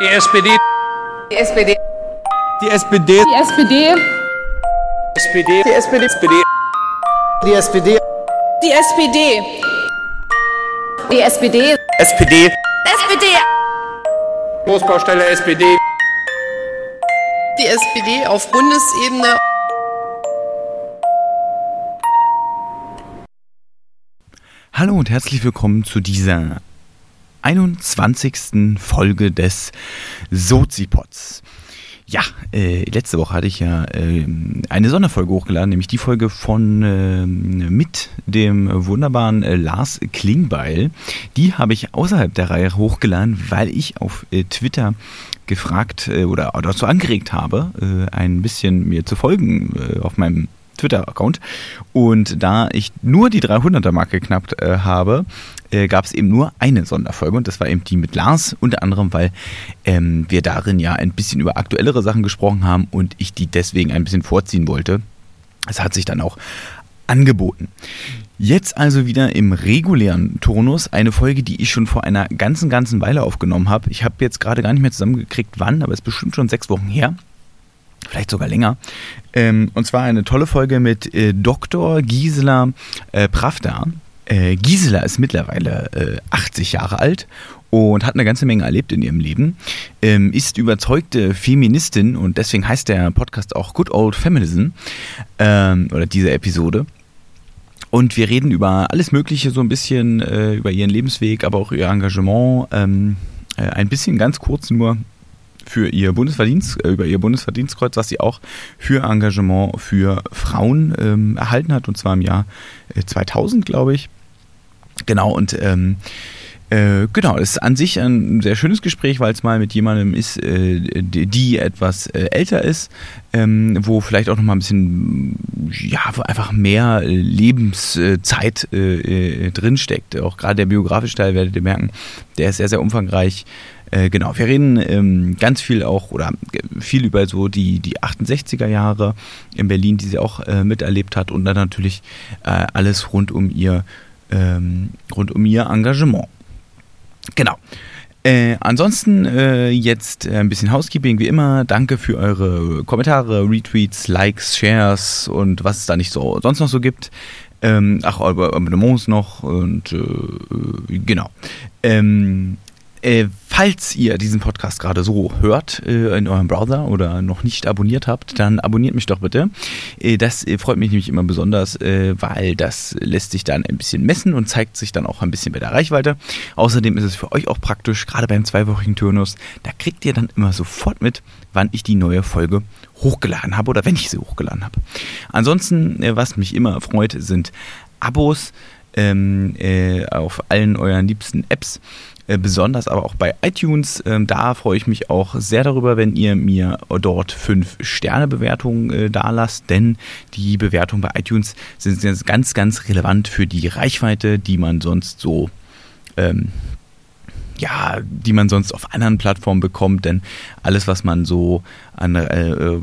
Die SPD. Die SPD. Die SPD. Die SPD. SPD. Die SPD. SPD. Die SPD. Die SPD. Die SPD. SPD. SPD. Großbaustelle SPD. Die SPD auf Bundesebene. Hallo und herzlich willkommen zu dieser 21. Folge des Sozipods. Ja, äh, letzte Woche hatte ich ja äh, eine Sonderfolge hochgeladen, nämlich die Folge von äh, mit dem wunderbaren äh, Lars Klingbeil. Die habe ich außerhalb der Reihe hochgeladen, weil ich auf äh, Twitter gefragt äh, oder dazu angeregt habe, ein bisschen mir zu folgen auf meinem Twitter-Account. Und da ich nur die 300er-Marke geknappt äh, habe, äh, gab es eben nur eine Sonderfolge und das war eben die mit Lars, unter anderem, weil ähm, wir darin ja ein bisschen über aktuellere Sachen gesprochen haben und ich die deswegen ein bisschen vorziehen wollte. Es hat sich dann auch angeboten. Jetzt also wieder im regulären Turnus eine Folge, die ich schon vor einer ganzen, ganzen Weile aufgenommen habe. Ich habe jetzt gerade gar nicht mehr zusammengekriegt, wann, aber es ist bestimmt schon sechs Wochen her vielleicht sogar länger. Ähm, und zwar eine tolle Folge mit äh, Dr. Gisela äh, Pravda. Äh, Gisela ist mittlerweile äh, 80 Jahre alt und hat eine ganze Menge erlebt in ihrem Leben, ähm, ist überzeugte Feministin und deswegen heißt der Podcast auch Good Old Feminism ähm, oder diese Episode. Und wir reden über alles Mögliche, so ein bisschen äh, über ihren Lebensweg, aber auch ihr Engagement. Ähm, äh, ein bisschen ganz kurz nur für ihr Bundesverdienst, äh, über ihr Bundesverdienstkreuz, was sie auch für Engagement für Frauen ähm, erhalten hat, und zwar im Jahr äh, 2000, glaube ich. Genau, und ähm, äh, genau, es ist an sich ein sehr schönes Gespräch, weil es mal mit jemandem ist, äh, die, etwas äh, älter ist, ähm, wo vielleicht auch noch mal ein bisschen, ja, wo einfach mehr Lebenszeit äh, drinsteckt. Auch gerade der biografische Teil werdet ihr merken, der ist sehr, sehr umfangreich. Äh, genau, wir reden ähm, ganz viel auch oder viel über so die, die 68er Jahre in Berlin, die sie auch äh, miterlebt hat und dann natürlich äh, alles rund um ihr, ähm, rund um ihr Engagement. Genau. Äh, ansonsten äh, jetzt ein bisschen Housekeeping wie immer. Danke für eure Kommentare, Retweets, Likes, Shares und was es da nicht so sonst noch so gibt. Ähm, ach, Abonnements noch und äh, genau. Ähm, äh, falls ihr diesen Podcast gerade so hört äh, in eurem Browser oder noch nicht abonniert habt, dann abonniert mich doch bitte. Äh, das äh, freut mich nämlich immer besonders, äh, weil das lässt sich dann ein bisschen messen und zeigt sich dann auch ein bisschen bei der Reichweite. Außerdem ist es für euch auch praktisch, gerade beim zweiwöchigen Turnus, da kriegt ihr dann immer sofort mit, wann ich die neue Folge hochgeladen habe oder wenn ich sie hochgeladen habe. Ansonsten, äh, was mich immer freut, sind Abos ähm, auf allen euren liebsten Apps. Äh, besonders aber auch bei iTunes. Ähm, da freue ich mich auch sehr darüber, wenn ihr mir dort 5-Sterne-Bewertungen äh, da lasst, denn die Bewertungen bei iTunes sind ganz, ganz relevant für die Reichweite, die man sonst so ähm, ja, die man sonst auf anderen Plattformen bekommt, denn alles, was man so an äh, äh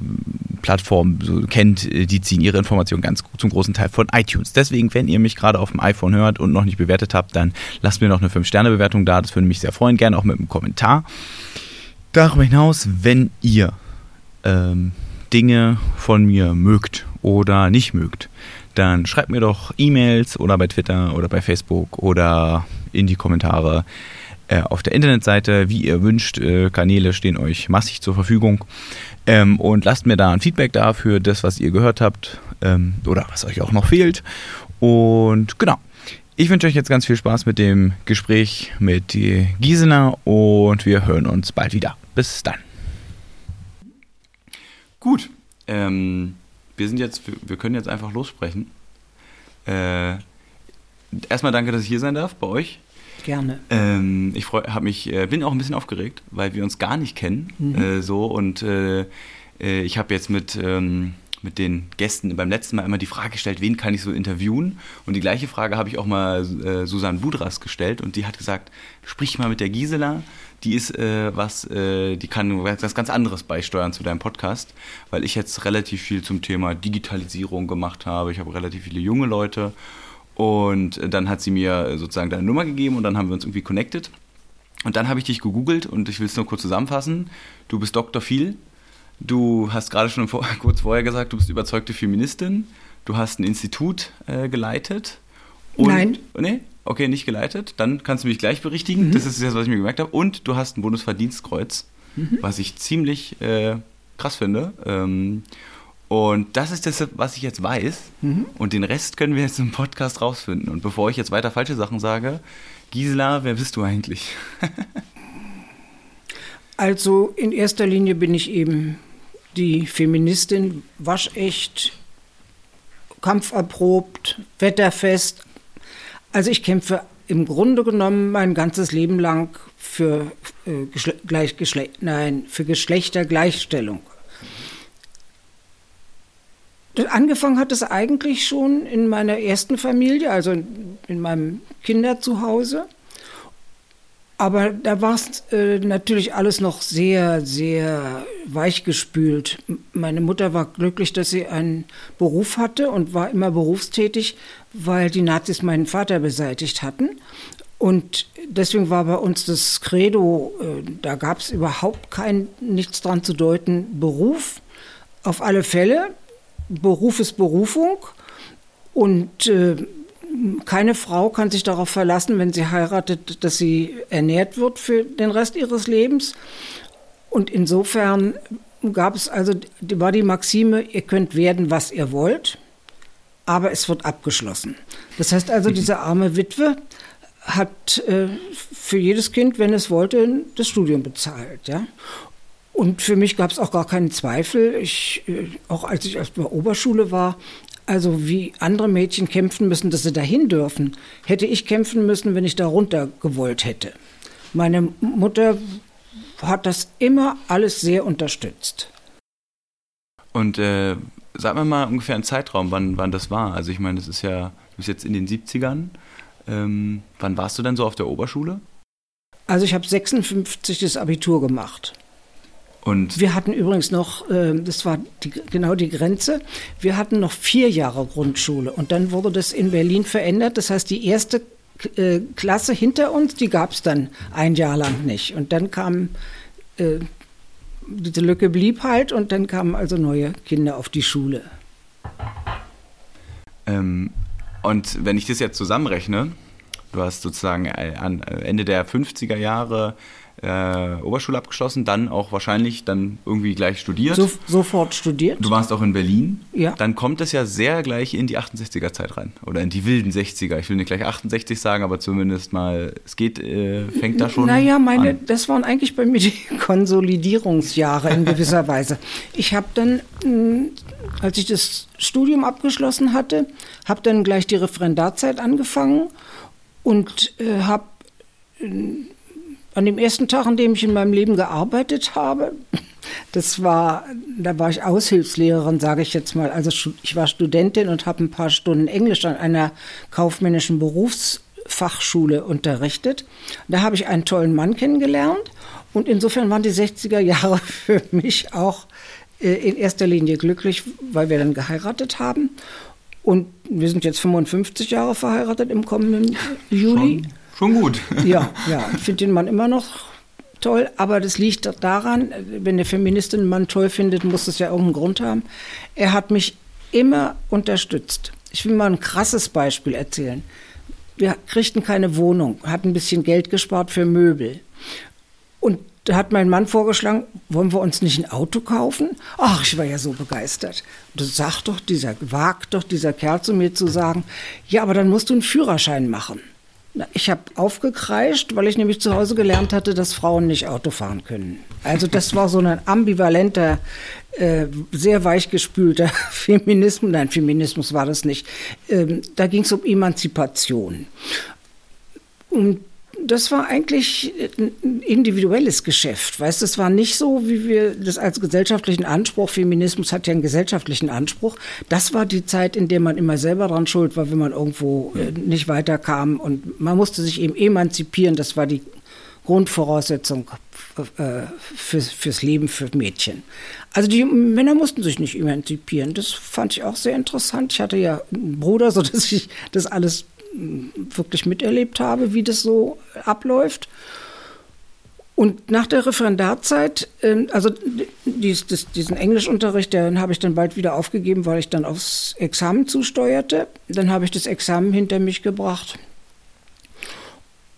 Plattformen so kennt, äh, die ziehen ihre Informationen ganz zum großen Teil von iTunes. Deswegen, wenn ihr mich gerade auf dem iPhone hört und noch nicht bewertet habt, dann lasst mir noch eine 5-Sterne-Bewertung da, das würde mich sehr freuen, gerne auch mit einem Kommentar. Darüber hinaus, wenn ihr ähm, Dinge von mir mögt oder nicht mögt, dann schreibt mir doch E-Mails oder bei Twitter oder bei Facebook oder in die Kommentare äh, auf der Internetseite, wie ihr wünscht. Äh, Kanäle stehen euch massig zur Verfügung. Ähm, und lasst mir da ein Feedback da für das, was ihr gehört habt ähm, oder was euch auch noch fehlt. Und genau. Ich wünsche euch jetzt ganz viel Spaß mit dem Gespräch mit Gisela und wir hören uns bald wieder. Bis dann. Gut. Ähm, wir sind jetzt, wir können jetzt einfach lossprechen. Äh, erstmal danke, dass ich hier sein darf bei euch. Gerne. Ähm, ich freu, hab mich, äh, bin auch ein bisschen aufgeregt, weil wir uns gar nicht kennen. Mhm. Äh, so und äh, äh ich habe jetzt mit, ähm, mit den Gästen beim letzten Mal immer die Frage gestellt, wen kann ich so interviewen? Und die gleiche Frage habe ich auch mal äh, Susanne Budras gestellt und die hat gesagt, sprich mal mit der Gisela. Die ist äh, was, die kann was ganz anderes beisteuern zu deinem Podcast, weil ich jetzt relativ viel zum Thema Digitalisierung gemacht habe. Ich habe relativ viele junge Leute und dann hat sie mir sozusagen deine Nummer gegeben und dann haben wir uns irgendwie connected. Und dann habe ich dich gegoogelt und ich will es nur kurz zusammenfassen. Du bist Dr. Viel. Du hast gerade schon vor, kurz vorher gesagt, du bist überzeugte Feministin. Du hast ein Institut äh, geleitet. Und, Nein. Nee? Okay, nicht geleitet. Dann kannst du mich gleich berichtigen. Das ist das, was ich mir gemerkt habe. Und du hast ein Bundesverdienstkreuz, was ich ziemlich äh, krass finde. Ähm, und das ist das, was ich jetzt weiß. Und den Rest können wir jetzt im Podcast rausfinden. Und bevor ich jetzt weiter falsche Sachen sage, Gisela, wer bist du eigentlich? Also in erster Linie bin ich eben die Feministin, waschecht, kampferprobt, wetterfest. Also ich kämpfe im Grunde genommen mein ganzes Leben lang für, äh, Geschle nein, für Geschlechtergleichstellung. Angefangen hat es eigentlich schon in meiner ersten Familie, also in, in meinem Kinderzuhause. Aber da war es äh, natürlich alles noch sehr, sehr weichgespült. Meine Mutter war glücklich, dass sie einen Beruf hatte und war immer berufstätig, weil die Nazis meinen Vater beseitigt hatten. Und deswegen war bei uns das Credo, äh, da gab es überhaupt kein, nichts dran zu deuten, Beruf. Auf alle Fälle, Beruf ist Berufung. Und äh, keine Frau kann sich darauf verlassen, wenn sie heiratet, dass sie ernährt wird für den Rest ihres Lebens. Und insofern gab es also, war die Maxime, ihr könnt werden, was ihr wollt, aber es wird abgeschlossen. Das heißt also, diese arme Witwe hat äh, für jedes Kind, wenn es wollte, das Studium bezahlt. Ja? Und für mich gab es auch gar keinen Zweifel. Ich, äh, auch als ich auf der Oberschule war, also wie andere Mädchen kämpfen müssen, dass sie dahin dürfen, hätte ich kämpfen müssen, wenn ich da runter gewollt hätte. Meine Mutter hat das immer alles sehr unterstützt. Und äh, sag mir mal ungefähr einen Zeitraum, wann, wann das war. Also ich meine, das ist ja, du bist jetzt in den 70ern. Ähm, wann warst du denn so auf der Oberschule? Also ich habe 56 das Abitur gemacht. Und Wir hatten übrigens noch, äh, das war die, genau die Grenze, wir hatten noch vier Jahre Grundschule und dann wurde das in Berlin verändert. Das heißt, die erste äh, Klasse hinter uns, die gab es dann ein Jahr lang nicht. Und dann kam, äh, diese Lücke blieb halt und dann kamen also neue Kinder auf die Schule. Ähm, und wenn ich das jetzt zusammenrechne, du hast sozusagen äh, an äh, Ende der 50er Jahre äh, Oberschule abgeschlossen, dann auch wahrscheinlich dann irgendwie gleich studiert. So, sofort studiert. du warst auch in Berlin. Ja. Dann kommt es ja sehr gleich in die 68er Zeit rein. Oder in die wilden 60er. Ich will nicht gleich 68 sagen, aber zumindest mal, es geht, äh, fängt da schon Naja, meine, an. das waren eigentlich bei mir die Konsolidierungsjahre in gewisser Weise. Ich habe dann, mh, als ich das Studium abgeschlossen hatte, habe dann gleich die Referendarzeit angefangen und äh, habe an dem ersten Tag, an dem ich in meinem Leben gearbeitet habe, das war, da war ich Aushilfslehrerin, sage ich jetzt mal. Also ich war Studentin und habe ein paar Stunden Englisch an einer kaufmännischen Berufsfachschule unterrichtet. Da habe ich einen tollen Mann kennengelernt und insofern waren die 60er Jahre für mich auch äh, in erster Linie glücklich, weil wir dann geheiratet haben. Und wir sind jetzt 55 Jahre verheiratet im kommenden Juli. Schon, schon gut. Ja, ja, ich finde den Mann immer noch toll, aber das liegt daran, wenn eine Feministin einen Mann toll findet, muss es ja irgendeinen Grund haben. Er hat mich immer unterstützt. Ich will mal ein krasses Beispiel erzählen. Wir kriegten keine Wohnung, hatten ein bisschen Geld gespart für Möbel. Und da hat mein Mann vorgeschlagen, wollen wir uns nicht ein Auto kaufen? Ach, ich war ja so begeistert. Das sagt doch dieser, wagt doch dieser Kerl zu mir zu sagen, ja, aber dann musst du einen Führerschein machen. Ich habe aufgekreischt, weil ich nämlich zu Hause gelernt hatte, dass Frauen nicht Auto fahren können. Also das war so ein ambivalenter, äh, sehr weichgespülter Feminismus. Nein, Feminismus war das nicht. Ähm, da ging es um Emanzipation. Und das war eigentlich ein individuelles Geschäft. Weißt, das war nicht so, wie wir das als gesellschaftlichen Anspruch, Feminismus hat ja einen gesellschaftlichen Anspruch. Das war die Zeit, in der man immer selber dran schuld war, wenn man irgendwo äh, nicht weiterkam. Und man musste sich eben emanzipieren. Das war die Grundvoraussetzung äh, fürs, fürs Leben für Mädchen. Also die Männer mussten sich nicht emanzipieren. Das fand ich auch sehr interessant. Ich hatte ja einen Bruder, so dass ich das alles wirklich miterlebt habe, wie das so abläuft. Und nach der Referendarzeit, ähm, also dies, das, diesen Englischunterricht, den habe ich dann bald wieder aufgegeben, weil ich dann aufs Examen zusteuerte. Dann habe ich das Examen hinter mich gebracht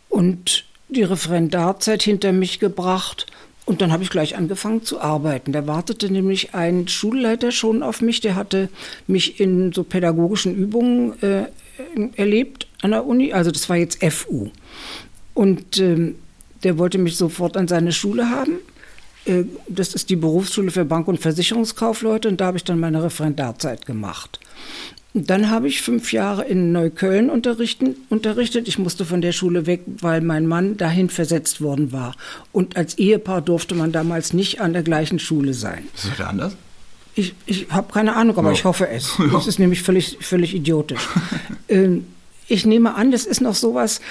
und die Referendarzeit hinter mich gebracht. Und dann habe ich gleich angefangen zu arbeiten. Da wartete nämlich ein Schulleiter schon auf mich, der hatte mich in so pädagogischen Übungen äh, erlebt an der Uni. Also das war jetzt FU. Und ähm, der wollte mich sofort an seine Schule haben. Äh, das ist die Berufsschule für Bank- und Versicherungskaufleute und da habe ich dann meine Referendarzeit gemacht. Dann habe ich fünf Jahre in Neukölln unterrichtet. Ich musste von der Schule weg, weil mein Mann dahin versetzt worden war. Und als Ehepaar durfte man damals nicht an der gleichen Schule sein. Ist das anders? Ich, ich habe keine Ahnung, aber ja. ich hoffe es. Ja. Das ist nämlich völlig, völlig idiotisch. ähm, ich nehme an, das ist noch sowas,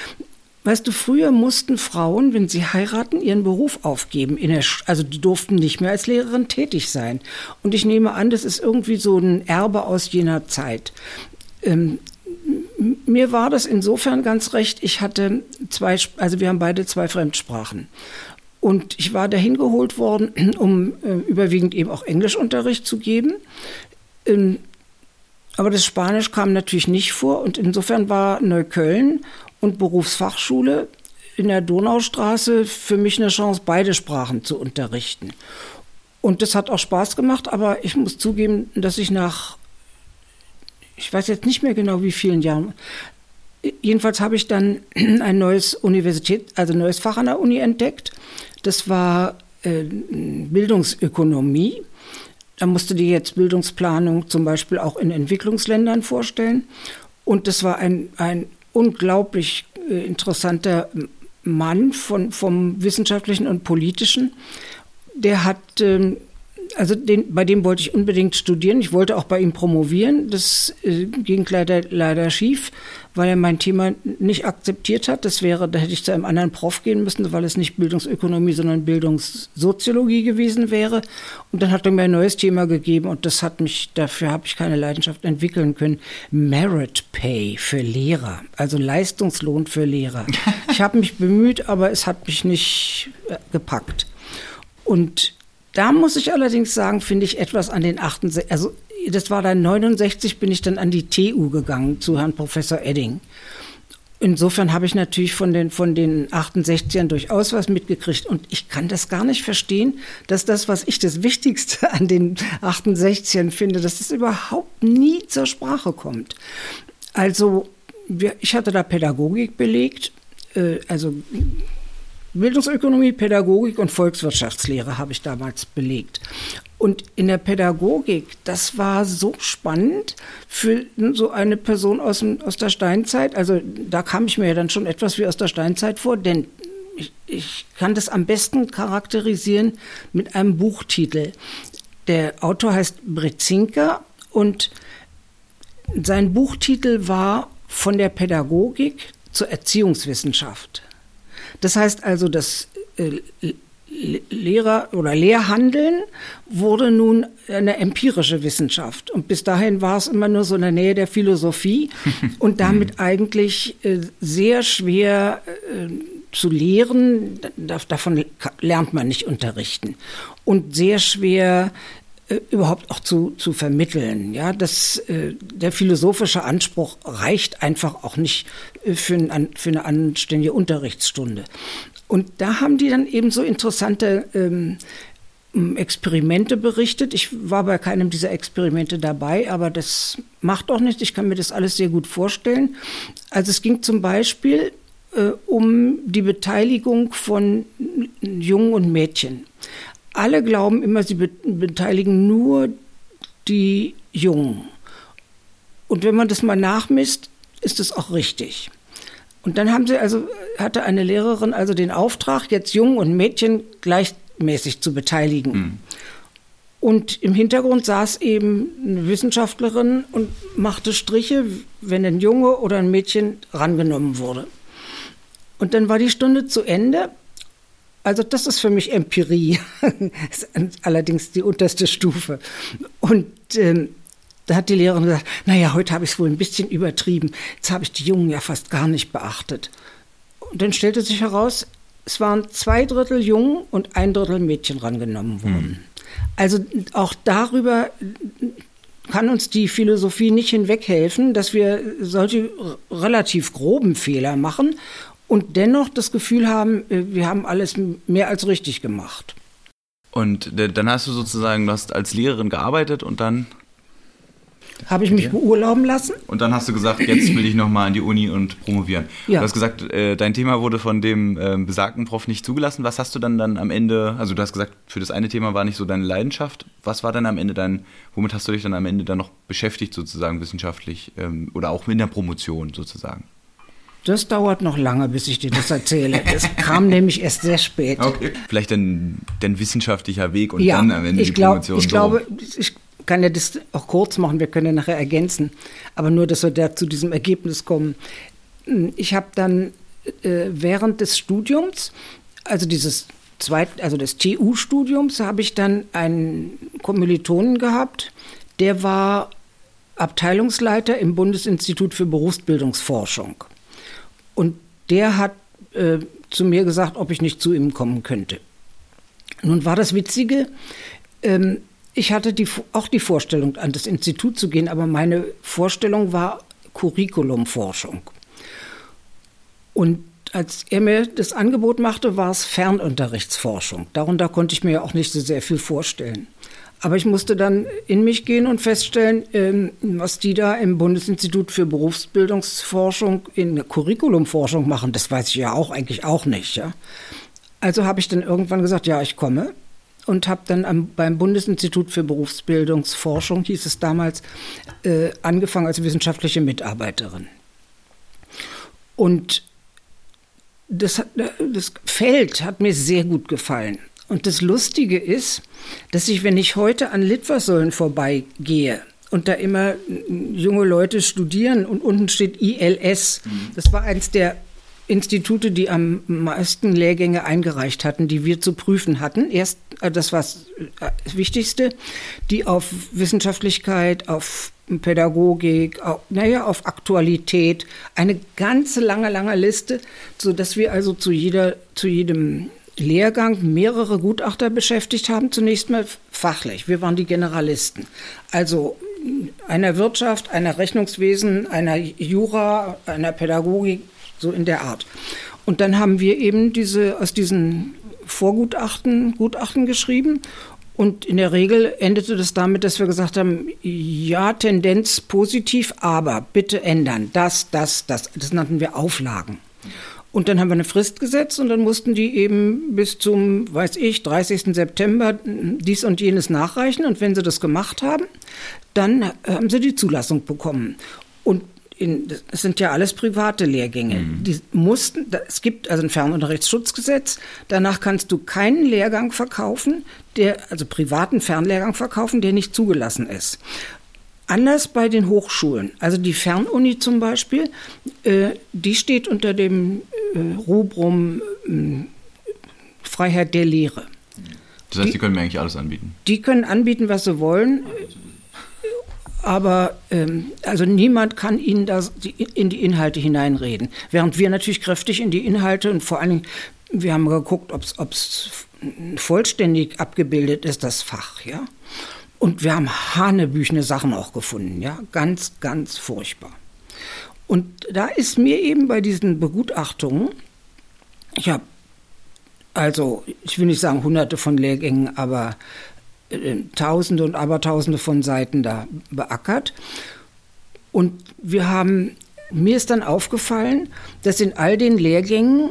Weißt du, früher mussten Frauen, wenn sie heiraten, ihren Beruf aufgeben. also die durften nicht mehr als Lehrerin tätig sein. Und ich nehme an, das ist irgendwie so ein Erbe aus jener Zeit. Ähm, mir war das insofern ganz recht. Ich hatte zwei, also wir haben beide zwei Fremdsprachen. Und ich war dahin geholt worden, um äh, überwiegend eben auch Englischunterricht zu geben. Ähm, aber das Spanisch kam natürlich nicht vor und insofern war Neukölln und Berufsfachschule in der Donaustraße für mich eine Chance, beide Sprachen zu unterrichten. Und das hat auch Spaß gemacht, aber ich muss zugeben, dass ich nach, ich weiß jetzt nicht mehr genau wie vielen Jahren, jedenfalls habe ich dann ein neues Universität, also neues Fach an der Uni entdeckt. Das war äh, Bildungsökonomie. Da musste die jetzt Bildungsplanung zum Beispiel auch in Entwicklungsländern vorstellen. Und das war ein, ein unglaublich äh, interessanter Mann von, vom wissenschaftlichen und politischen. Der hat, ähm, also den, bei dem wollte ich unbedingt studieren. Ich wollte auch bei ihm promovieren. Das äh, ging leider, leider schief, weil er mein Thema nicht akzeptiert hat. Das wäre, da hätte ich zu einem anderen Prof gehen müssen, weil es nicht Bildungsökonomie, sondern Bildungssoziologie gewesen wäre. Und dann hat er mir ein neues Thema gegeben und das hat mich, dafür habe ich keine Leidenschaft entwickeln können. Merit Pay für Lehrer, also Leistungslohn für Lehrer. Ich habe mich bemüht, aber es hat mich nicht äh, gepackt. Und da muss ich allerdings sagen, finde ich etwas an den 68, also das war dann 69, bin ich dann an die TU gegangen zu Herrn Professor Edding. Insofern habe ich natürlich von den, von den 68ern durchaus was mitgekriegt. Und ich kann das gar nicht verstehen, dass das, was ich das Wichtigste an den 68ern finde, dass das überhaupt nie zur Sprache kommt. Also, ich hatte da Pädagogik belegt, äh, also Bildungsökonomie, Pädagogik und Volkswirtschaftslehre habe ich damals belegt. Und in der Pädagogik, das war so spannend für so eine Person aus, dem, aus der Steinzeit. Also da kam ich mir ja dann schon etwas wie aus der Steinzeit vor, denn ich, ich kann das am besten charakterisieren mit einem Buchtitel. Der Autor heißt Brezinka und sein Buchtitel war Von der Pädagogik zur Erziehungswissenschaft. Das heißt also, das äh, Lehrer oder Lehrhandeln wurde nun eine empirische Wissenschaft. Und bis dahin war es immer nur so in der Nähe der Philosophie und damit eigentlich äh, sehr schwer äh, zu lehren. Davon lernt man nicht unterrichten. Und sehr schwer äh, überhaupt auch zu, zu vermitteln. Ja, das, äh, der philosophische Anspruch reicht einfach auch nicht äh, für, ein, für eine anständige Unterrichtsstunde. Und da haben die dann eben so interessante ähm, Experimente berichtet. Ich war bei keinem dieser Experimente dabei, aber das macht auch nichts. Ich kann mir das alles sehr gut vorstellen. Also es ging zum Beispiel äh, um die Beteiligung von Jungen und Mädchen. Alle glauben immer, sie be beteiligen nur die Jungen. Und wenn man das mal nachmisst, ist das auch richtig. Und dann haben sie also, hatte eine Lehrerin also den Auftrag, jetzt Jungen und Mädchen gleichmäßig zu beteiligen. Mhm. Und im Hintergrund saß eben eine Wissenschaftlerin und machte Striche, wenn ein Junge oder ein Mädchen rangenommen wurde. Und dann war die Stunde zu Ende. Also das ist für mich Empirie, allerdings die unterste Stufe. Und ähm, da hat die Lehrerin gesagt, naja, heute habe ich es wohl ein bisschen übertrieben. Jetzt habe ich die Jungen ja fast gar nicht beachtet. Und dann stellte sich heraus, es waren zwei Drittel Jungen und ein Drittel Mädchen rangenommen worden. Also auch darüber kann uns die Philosophie nicht hinweghelfen, dass wir solche relativ groben Fehler machen und dennoch das Gefühl haben, äh, wir haben alles mehr als richtig gemacht. Und äh, dann hast du sozusagen, du hast als Lehrerin gearbeitet und dann Habe ich mich beurlauben lassen? und dann hast du gesagt, jetzt will ich nochmal an die Uni und promovieren. Ja. Du hast gesagt, äh, dein Thema wurde von dem ähm, besagten Prof nicht zugelassen. Was hast du dann dann am Ende, also du hast gesagt, für das eine Thema war nicht so deine Leidenschaft. Was war dann am Ende dein, womit hast du dich dann am Ende dann noch beschäftigt sozusagen wissenschaftlich ähm, oder auch in der Promotion sozusagen? Das dauert noch lange, bis ich dir das erzähle. Das kam nämlich erst sehr spät. Okay. Vielleicht dann dein wissenschaftlicher Weg und ja, dann am Ende ich die glaub, Promotion. Ich so. glaube, ich kann ja das auch kurz machen, wir können ja nachher ergänzen. Aber nur, dass wir da zu diesem Ergebnis kommen. Ich habe dann äh, während des Studiums, also dieses zweit, also des TU-Studiums, habe ich dann einen Kommilitonen gehabt, der war Abteilungsleiter im Bundesinstitut für Berufsbildungsforschung. Der hat äh, zu mir gesagt, ob ich nicht zu ihm kommen könnte. Nun war das Witzige, ähm, ich hatte die, auch die Vorstellung, an das Institut zu gehen, aber meine Vorstellung war Curriculumforschung. Und als er mir das Angebot machte, war es Fernunterrichtsforschung. Darunter konnte ich mir ja auch nicht so sehr viel vorstellen. Aber ich musste dann in mich gehen und feststellen, ähm, was die da im Bundesinstitut für Berufsbildungsforschung in Curriculumforschung machen, das weiß ich ja auch eigentlich auch nicht. Ja? Also habe ich dann irgendwann gesagt, ja, ich komme und habe dann am, beim Bundesinstitut für Berufsbildungsforschung, hieß es damals, äh, angefangen als wissenschaftliche Mitarbeiterin. Und das, hat, das Feld hat mir sehr gut gefallen. Und das Lustige ist, dass ich, wenn ich heute an Litfaßsäulen vorbeigehe und da immer junge Leute studieren und unten steht ILS, das war eins der Institute, die am meisten Lehrgänge eingereicht hatten, die wir zu prüfen hatten. Erst, äh, das war das Wichtigste, die auf Wissenschaftlichkeit, auf Pädagogik, auf, naja, auf Aktualität, eine ganze lange, lange Liste, so dass wir also zu jeder, zu jedem Lehrgang mehrere Gutachter beschäftigt haben. Zunächst mal fachlich. Wir waren die Generalisten. Also einer Wirtschaft, einer Rechnungswesen, einer Jura, einer Pädagogik, so in der Art. Und dann haben wir eben diese, aus diesen Vorgutachten Gutachten geschrieben. Und in der Regel endete das damit, dass wir gesagt haben, ja, Tendenz positiv, aber bitte ändern. Das, das, das. Das nannten wir Auflagen. Und dann haben wir eine Frist gesetzt und dann mussten die eben bis zum, weiß ich, 30. September dies und jenes nachreichen. Und wenn sie das gemacht haben, dann haben sie die Zulassung bekommen. Und in, das sind ja alles private Lehrgänge. Mhm. Die mussten, es gibt also ein Fernunterrichtsschutzgesetz. Danach kannst du keinen Lehrgang verkaufen, der, also privaten Fernlehrgang verkaufen, der nicht zugelassen ist. Anders bei den Hochschulen. Also die Fernuni zum Beispiel, äh, die steht unter dem äh, Rubrum äh, Freiheit der Lehre. Das heißt, die, die können mir eigentlich alles anbieten. Die können anbieten, was sie wollen. Aber ähm, also niemand kann ihnen das in die Inhalte hineinreden. Während wir natürlich kräftig in die Inhalte und vor allen Dingen, wir haben geguckt, ob es vollständig abgebildet ist, das Fach, ja. Und wir haben hanebüchene Sachen auch gefunden, ja, ganz, ganz furchtbar. Und da ist mir eben bei diesen Begutachtungen, ich habe also, ich will nicht sagen hunderte von Lehrgängen, aber äh, Tausende und Abertausende von Seiten da beackert. Und wir haben, mir ist dann aufgefallen, dass in all den Lehrgängen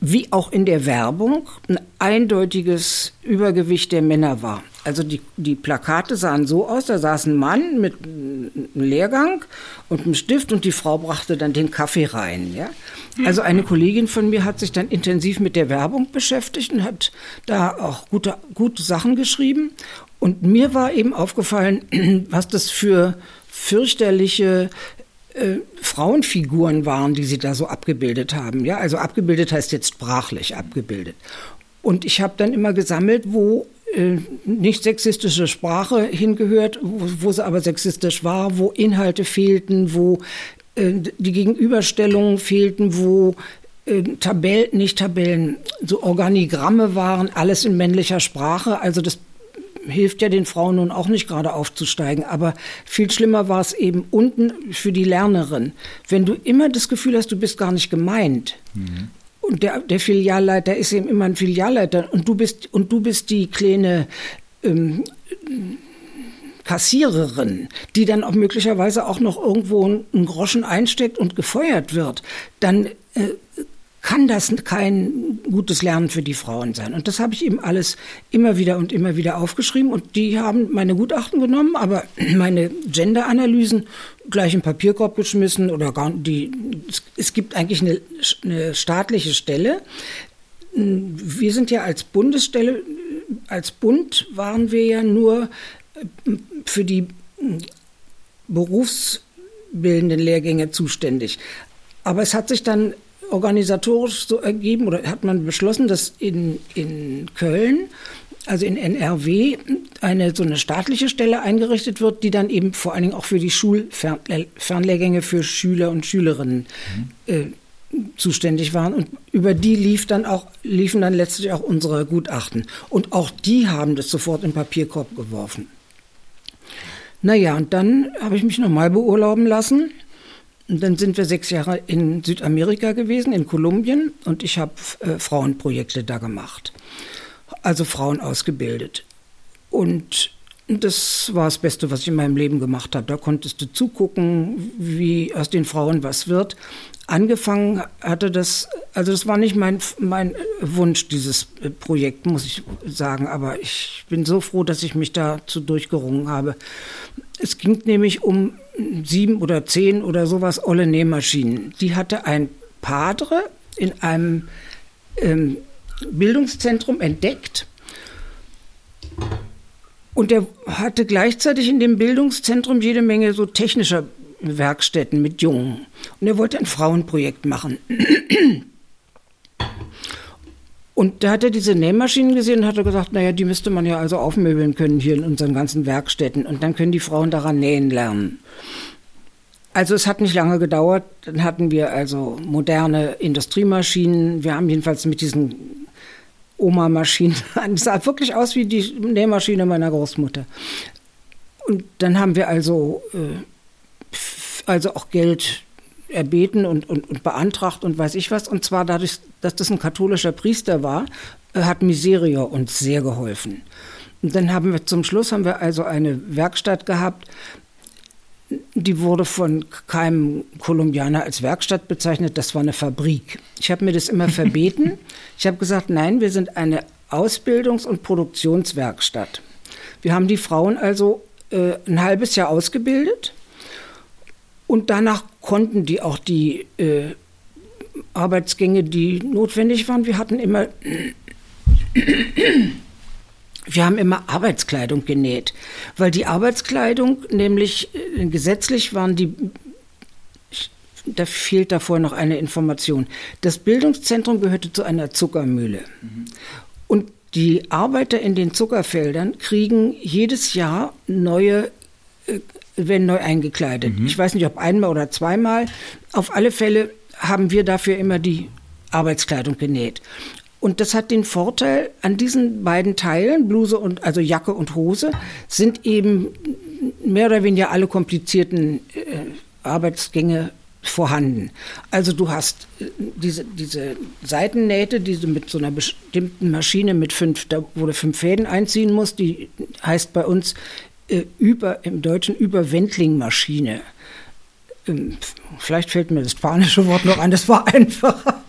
wie auch in der Werbung ein eindeutiges Übergewicht der Männer war. Also die, die Plakate sahen so aus, da saß ein Mann mit einem Lehrgang und einem Stift und die Frau brachte dann den Kaffee rein. Ja? Also eine Kollegin von mir hat sich dann intensiv mit der Werbung beschäftigt und hat da auch gute, gute Sachen geschrieben. Und mir war eben aufgefallen, was das für fürchterliche äh, Frauenfiguren waren, die sie da so abgebildet haben. Ja, also abgebildet heißt jetzt sprachlich abgebildet. Und ich habe dann immer gesammelt, wo nicht sexistische Sprache hingehört, wo, wo, sie aber sexistisch war, wo Inhalte fehlten, wo äh, die Gegenüberstellungen fehlten, wo äh, Tabellen, nicht Tabellen, so Organigramme waren, alles in männlicher Sprache. Also das hilft ja den Frauen nun auch nicht gerade aufzusteigen. Aber viel schlimmer war es eben unten für die Lernerin. Wenn du immer das Gefühl hast, du bist gar nicht gemeint. Mhm. Und der, der Filialleiter ist eben immer ein Filialleiter. Und du bist, und du bist die kleine ähm, Kassiererin, die dann auch möglicherweise auch noch irgendwo einen Groschen einsteckt und gefeuert wird, dann äh, kann das kein gutes Lernen für die Frauen sein. Und das habe ich eben alles immer wieder und immer wieder aufgeschrieben. Und die haben meine Gutachten genommen, aber meine Gender-Analysen gleich im Papierkorb geschmissen oder gar die. Es gibt eigentlich eine, eine staatliche Stelle. Wir sind ja als Bundesstelle, als Bund waren wir ja nur für die berufsbildenden Lehrgänge zuständig. Aber es hat sich dann organisatorisch so ergeben oder hat man beschlossen, dass in, in Köln, also in NRW, eine so eine staatliche Stelle eingerichtet wird, die dann eben vor allen Dingen auch für die Schulfernlehrgänge für Schüler und Schülerinnen mhm. äh, zuständig waren und über die lief dann auch, liefen dann letztlich auch unsere Gutachten. Und auch die haben das sofort im Papierkorb geworfen. Naja, und dann habe ich mich nochmal beurlauben lassen. Und dann sind wir sechs Jahre in Südamerika gewesen, in Kolumbien, und ich habe äh, Frauenprojekte da gemacht. Also Frauen ausgebildet. Und das war das Beste, was ich in meinem Leben gemacht habe. Da konntest du zugucken, wie aus den Frauen was wird. Angefangen hatte das, also das war nicht mein, mein Wunsch, dieses äh, Projekt, muss ich sagen, aber ich bin so froh, dass ich mich dazu durchgerungen habe. Es ging nämlich um sieben oder zehn oder sowas olle Nähmaschinen. Die hatte ein Padre in einem ähm, Bildungszentrum entdeckt. Und er hatte gleichzeitig in dem Bildungszentrum jede Menge so technischer Werkstätten mit Jungen. Und er wollte ein Frauenprojekt machen. Und da hat er diese Nähmaschinen gesehen und hat er gesagt, naja, die müsste man ja also aufmöbeln können hier in unseren ganzen Werkstätten. Und dann können die Frauen daran nähen lernen. Also es hat nicht lange gedauert. Dann hatten wir also moderne Industriemaschinen. Wir haben jedenfalls mit diesen Oma-Maschinen, es sah wirklich aus wie die Nähmaschine meiner Großmutter. Und dann haben wir also, äh, also auch Geld erbeten und, und, und beantragt und weiß ich was. Und zwar dadurch, dass das ein katholischer Priester war, äh, hat Miserio uns sehr geholfen. Und dann haben wir zum Schluss haben wir also eine Werkstatt gehabt, die wurde von keinem Kolumbianer als Werkstatt bezeichnet, das war eine Fabrik. Ich habe mir das immer verbeten. Ich habe gesagt, nein, wir sind eine Ausbildungs- und Produktionswerkstatt. Wir haben die Frauen also äh, ein halbes Jahr ausgebildet und danach konnten die auch die äh, Arbeitsgänge, die notwendig waren. Wir hatten immer, wir haben immer Arbeitskleidung genäht, weil die Arbeitskleidung nämlich äh, gesetzlich waren die da fehlt davor noch eine Information. Das Bildungszentrum gehörte zu einer Zuckermühle. Mhm. Und die Arbeiter in den Zuckerfeldern kriegen jedes Jahr neue äh, werden neu eingekleidet. Mhm. Ich weiß nicht, ob einmal oder zweimal. Auf alle Fälle haben wir dafür immer die Arbeitskleidung genäht. Und das hat den Vorteil, an diesen beiden Teilen, Bluse und, also Jacke und Hose, sind eben mehr oder weniger alle komplizierten äh, Arbeitsgänge vorhanden. Also du hast äh, diese, diese Seitennähte, die du mit so einer bestimmten Maschine mit fünf, da, wo du fünf Fäden einziehen musst, die heißt bei uns über, im Deutschen Überwendlingmaschine. Ähm, vielleicht fällt mir das spanische Wort noch ein, das war einfacher.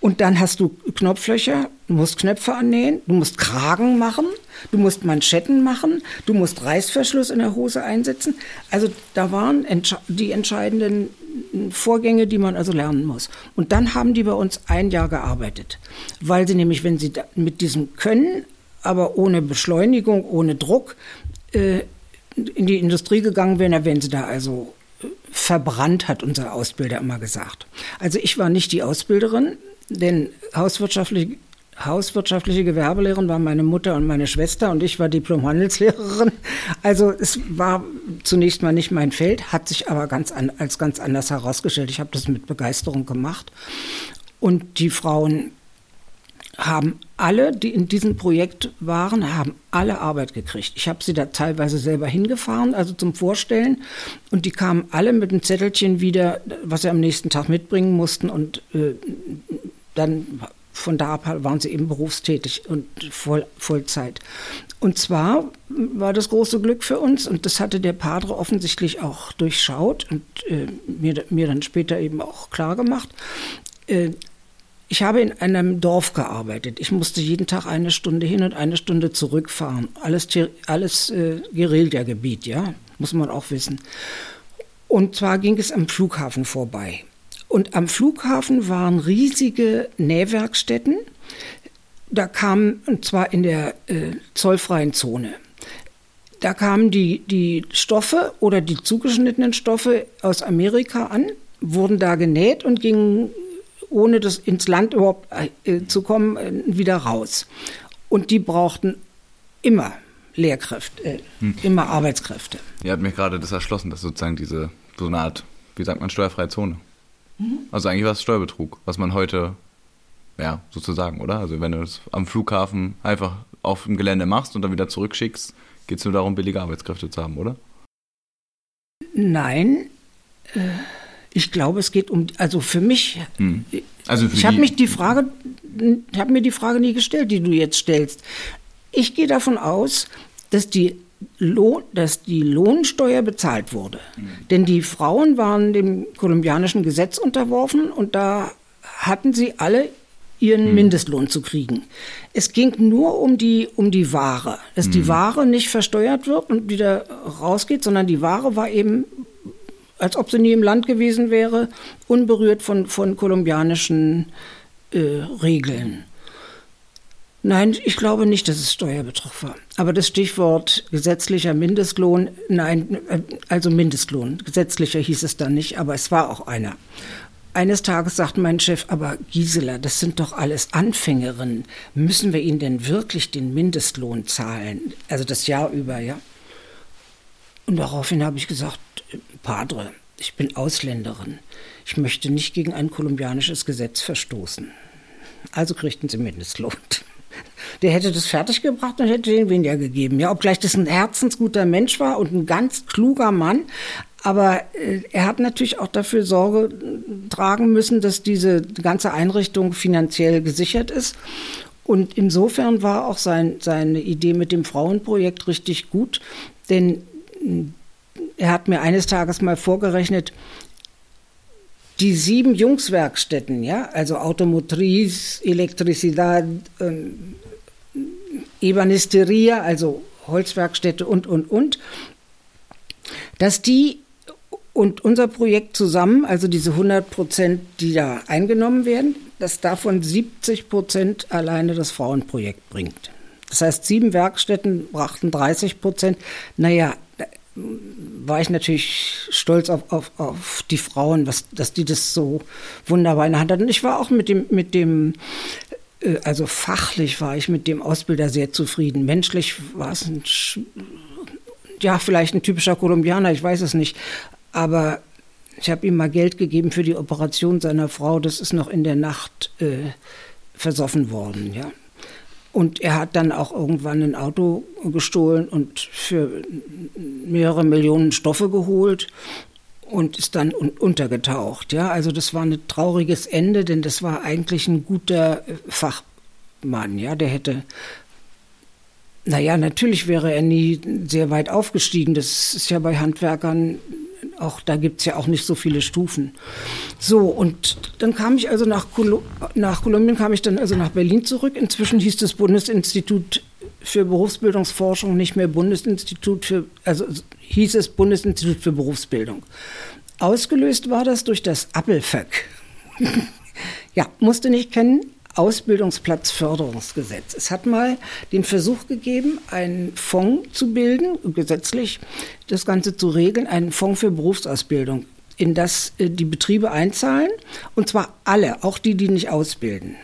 Und dann hast du Knopflöcher, du musst Knöpfe annähen, du musst Kragen machen, du musst Manschetten machen, du musst Reißverschluss in der Hose einsetzen. Also da waren die entscheidenden Vorgänge, die man also lernen muss. Und dann haben die bei uns ein Jahr gearbeitet, weil sie nämlich, wenn sie mit diesem Können, aber ohne Beschleunigung, ohne Druck, äh, in die Industrie gegangen wären, dann wären sie da also äh, verbrannt, hat unser Ausbilder immer gesagt. Also ich war nicht die Ausbilderin, denn hauswirtschaftliche, hauswirtschaftliche Gewerbelehrerin war meine Mutter und meine Schwester und ich war Diplom-Handelslehrerin. Also es war zunächst mal nicht mein Feld, hat sich aber ganz an, als ganz anders herausgestellt. Ich habe das mit Begeisterung gemacht. Und die Frauen haben alle, die in diesem Projekt waren, haben alle Arbeit gekriegt. Ich habe sie da teilweise selber hingefahren, also zum Vorstellen. Und die kamen alle mit einem Zettelchen wieder, was sie am nächsten Tag mitbringen mussten. Und äh, dann von da ab waren sie eben berufstätig und voll, Vollzeit. Und zwar war das große Glück für uns, und das hatte der Padre offensichtlich auch durchschaut und äh, mir, mir dann später eben auch klar gemacht. Ich habe in einem Dorf gearbeitet. Ich musste jeden Tag eine Stunde hin und eine Stunde zurückfahren. Alles, alles äh, Guerillagebiet, ja, muss man auch wissen. Und zwar ging es am Flughafen vorbei. Und am Flughafen waren riesige Nähwerkstätten. Da kamen, und zwar in der äh, zollfreien Zone. Da kamen die, die Stoffe oder die zugeschnittenen Stoffe aus Amerika an, wurden da genäht und gingen, ohne das ins Land überhaupt äh, zu kommen, äh, wieder raus. Und die brauchten immer Lehrkräfte, äh, hm. immer Arbeitskräfte. Ihr habt mir gerade das erschlossen, dass sozusagen diese, so eine Art, wie sagt man, steuerfreie Zone. Mhm. Also eigentlich war es Steuerbetrug, was man heute, ja, sozusagen, oder? Also wenn du es am Flughafen einfach auf dem Gelände machst und dann wieder zurückschickst, geht es nur darum, billige Arbeitskräfte zu haben, oder? Nein, äh, ich glaube, es geht um, also für mich, hm. also für ich habe mich die Frage, habe mir die Frage nie gestellt, die du jetzt stellst. Ich gehe davon aus, dass die Lohn, dass die Lohnsteuer bezahlt wurde. Mhm. Denn die Frauen waren dem kolumbianischen Gesetz unterworfen und da hatten sie alle ihren mhm. Mindestlohn zu kriegen. Es ging nur um die, um die Ware, dass mhm. die Ware nicht versteuert wird und wieder rausgeht, sondern die Ware war eben, als ob sie nie im Land gewesen wäre, unberührt von, von kolumbianischen äh, Regeln. Nein, ich glaube nicht, dass es Steuerbetrug war. Aber das Stichwort gesetzlicher Mindestlohn, nein, äh, also Mindestlohn, gesetzlicher hieß es dann nicht, aber es war auch einer. Eines Tages sagt mein Chef, aber Gisela, das sind doch alles Anfängerinnen. Müssen wir ihnen denn wirklich den Mindestlohn zahlen? Also das Jahr über, ja? Und daraufhin habe ich gesagt, Padre, ich bin Ausländerin. Ich möchte nicht gegen ein kolumbianisches Gesetz verstoßen. Also kriegten sie Mindestlohn. Der hätte das fertiggebracht und hätte den weniger gegeben. Ja, obgleich das ein herzensguter Mensch war und ein ganz kluger Mann. Aber äh, er hat natürlich auch dafür Sorge äh, tragen müssen, dass diese ganze Einrichtung finanziell gesichert ist. Und insofern war auch sein, seine Idee mit dem Frauenprojekt richtig gut, denn äh, er hat mir eines Tages mal vorgerechnet, die sieben Jungswerkstätten, ja, also Automotriz, Elektricidad, ähm, Ebanisteria, also Holzwerkstätte und, und, und, dass die und unser Projekt zusammen, also diese 100 Prozent, die da eingenommen werden, dass davon 70 Prozent alleine das Frauenprojekt bringt. Das heißt, sieben Werkstätten brachten 30 Prozent. Naja, war ich natürlich stolz auf, auf, auf die Frauen, was, dass die das so wunderbar in der Hand hatten. Ich war auch mit dem, mit dem, äh, also fachlich war ich mit dem Ausbilder sehr zufrieden. Menschlich war es ein, ja, vielleicht ein typischer Kolumbianer, ich weiß es nicht. Aber ich habe ihm mal Geld gegeben für die Operation seiner Frau. Das ist noch in der Nacht äh, versoffen worden, ja. Und er hat dann auch irgendwann ein Auto gestohlen und für mehrere Millionen Stoffe geholt und ist dann untergetaucht. Ja, also das war ein trauriges Ende, denn das war eigentlich ein guter Fachmann. Ja, der hätte naja, natürlich wäre er nie sehr weit aufgestiegen. Das ist ja bei Handwerkern auch da gibt es ja auch nicht so viele Stufen. So, und dann kam ich also nach, Kol nach Kolumbien, kam ich dann also nach Berlin zurück. Inzwischen hieß das Bundesinstitut für Berufsbildungsforschung nicht mehr Bundesinstitut für, also hieß es Bundesinstitut für Berufsbildung. Ausgelöst war das durch das Appelföck. ja, musste nicht kennen, Ausbildungsplatzförderungsgesetz. Es hat mal den Versuch gegeben, einen Fonds zu bilden, gesetzlich das Ganze zu regeln, einen Fonds für Berufsausbildung, in das äh, die Betriebe einzahlen, und zwar alle, auch die, die nicht ausbilden.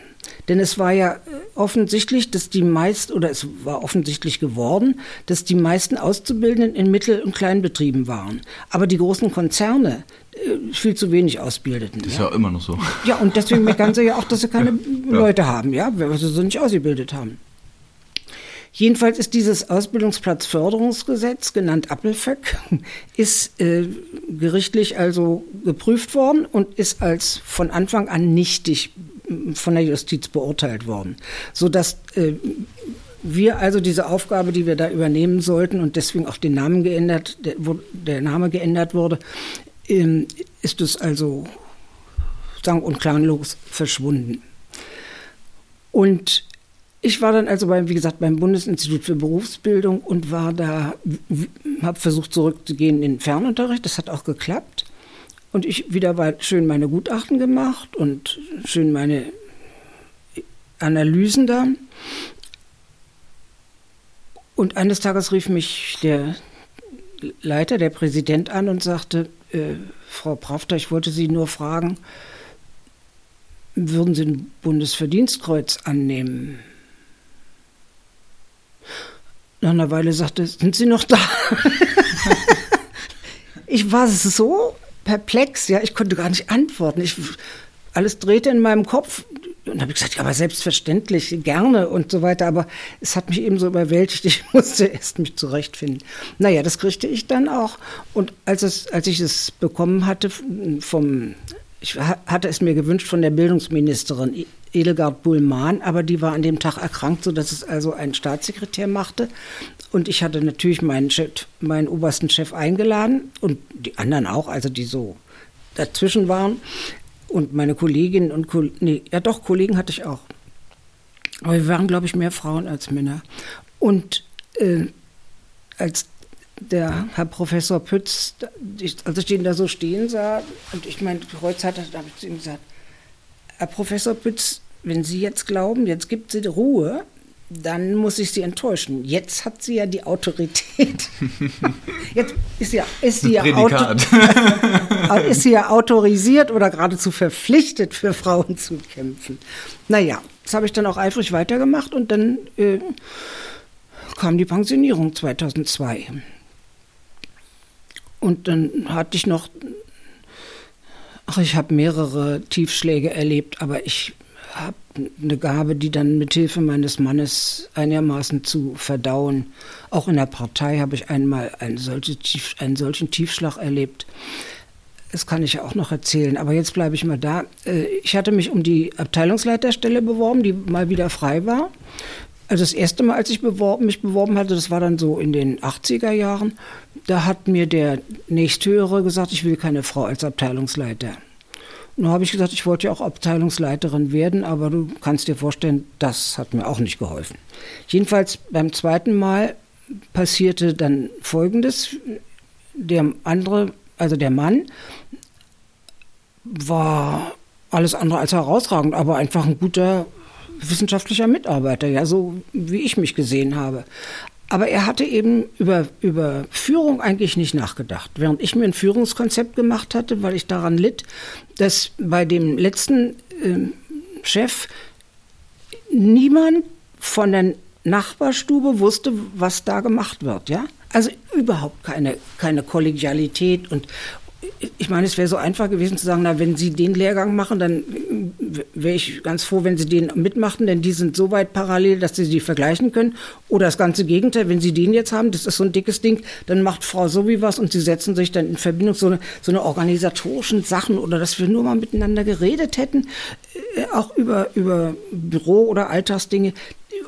Denn es war ja äh, offensichtlich, dass die meisten, oder es war offensichtlich geworden, dass die meisten Auszubildenden in Mittel- und Kleinbetrieben waren. Aber die großen Konzerne äh, viel zu wenig ausbildeten. Ist ja. ja immer noch so. Ja, und deswegen meckern sie ja auch, dass sie keine Leute haben, ja, weil sie sie nicht ausgebildet haben. Jedenfalls ist dieses Ausbildungsplatzförderungsgesetz, genannt Appelföck, ist äh, gerichtlich also geprüft worden und ist als von Anfang an nichtig von der Justiz beurteilt worden, sodass äh, wir also diese Aufgabe, die wir da übernehmen sollten und deswegen auch den Namen geändert, der, der Name geändert wurde, ähm, ist es also sang- und klanglos verschwunden. Und ich war dann also beim, wie gesagt, beim Bundesinstitut für Berufsbildung und war da, habe versucht zurückzugehen in den Fernunterricht. Das hat auch geklappt. Und ich wieder war schön meine Gutachten gemacht und schön meine Analysen da. Und eines Tages rief mich der Leiter, der Präsident an und sagte, äh, Frau Pravter, ich wollte Sie nur fragen, würden Sie ein Bundesverdienstkreuz annehmen? Nach einer Weile sagte, sind Sie noch da? ich war so perplex, ja, ich konnte gar nicht antworten. Ich, alles drehte in meinem Kopf. Und habe ich gesagt, ja, aber selbstverständlich, gerne und so weiter. Aber es hat mich eben so überwältigt, ich musste erst mich zurechtfinden. Naja, das kriegte ich dann auch. Und als, es, als ich es bekommen hatte vom, ich hatte es mir gewünscht von der Bildungsministerin Edelgard Bullmann, aber die war an dem Tag erkrankt, sodass es also ein Staatssekretär machte. Und ich hatte natürlich meinen, Chef, meinen obersten Chef eingeladen und die anderen auch, also die so dazwischen waren. Und meine Kolleginnen und Kollegen, nee, ja doch, Kollegen hatte ich auch. Aber wir waren, glaube ich, mehr Frauen als Männer. Und äh, als der Herr Professor Pütz, ich, als ich den da so stehen sah und ich mein Kreuz hatte, da habe ich zu ihm gesagt, Herr Professor Pütz, wenn Sie jetzt glauben, jetzt gibt sie Ruhe, dann muss ich Sie enttäuschen. Jetzt hat sie ja die Autorität. Jetzt ist, ja, ist, sie, ja auto, ist sie ja autorisiert oder geradezu verpflichtet, für Frauen zu kämpfen. Naja, das habe ich dann auch eifrig weitergemacht und dann äh, kam die Pensionierung 2002. Und dann hatte ich noch Ach, ich habe mehrere Tiefschläge erlebt, aber ich habe eine Gabe, die dann mit Hilfe meines Mannes einigermaßen zu verdauen. Auch in der Partei habe ich einmal einen, solche einen solchen Tiefschlag erlebt. Das kann ich ja auch noch erzählen, aber jetzt bleibe ich mal da. Äh, ich hatte mich um die Abteilungsleiterstelle beworben, die mal wieder frei war. Also das erste Mal, als ich beworben, mich beworben hatte, das war dann so in den 80er Jahren, da hat mir der nächsthöhere gesagt, ich will keine Frau als Abteilungsleiter. Da habe ich gesagt, ich wollte ja auch Abteilungsleiterin werden, aber du kannst dir vorstellen, das hat mir auch nicht geholfen. Jedenfalls beim zweiten Mal passierte dann Folgendes. Der andere, also der Mann, war alles andere als herausragend, aber einfach ein guter wissenschaftlicher Mitarbeiter, ja, so wie ich mich gesehen habe. Aber er hatte eben über, über Führung eigentlich nicht nachgedacht. Während ich mir ein Führungskonzept gemacht hatte, weil ich daran litt, dass bei dem letzten äh, Chef niemand von der Nachbarstube wusste, was da gemacht wird, ja. Also überhaupt keine, keine Kollegialität und, ich meine, es wäre so einfach gewesen zu sagen, na, wenn Sie den Lehrgang machen, dann wäre ich ganz froh, wenn Sie den mitmachen, denn die sind so weit parallel, dass Sie sie vergleichen können. Oder das ganze Gegenteil, wenn Sie den jetzt haben, das ist so ein dickes Ding, dann macht Frau so wie was und Sie setzen sich dann in Verbindung so eine, so eine organisatorischen Sachen oder dass wir nur mal miteinander geredet hätten, äh, auch über, über Büro- oder Alltagsdinge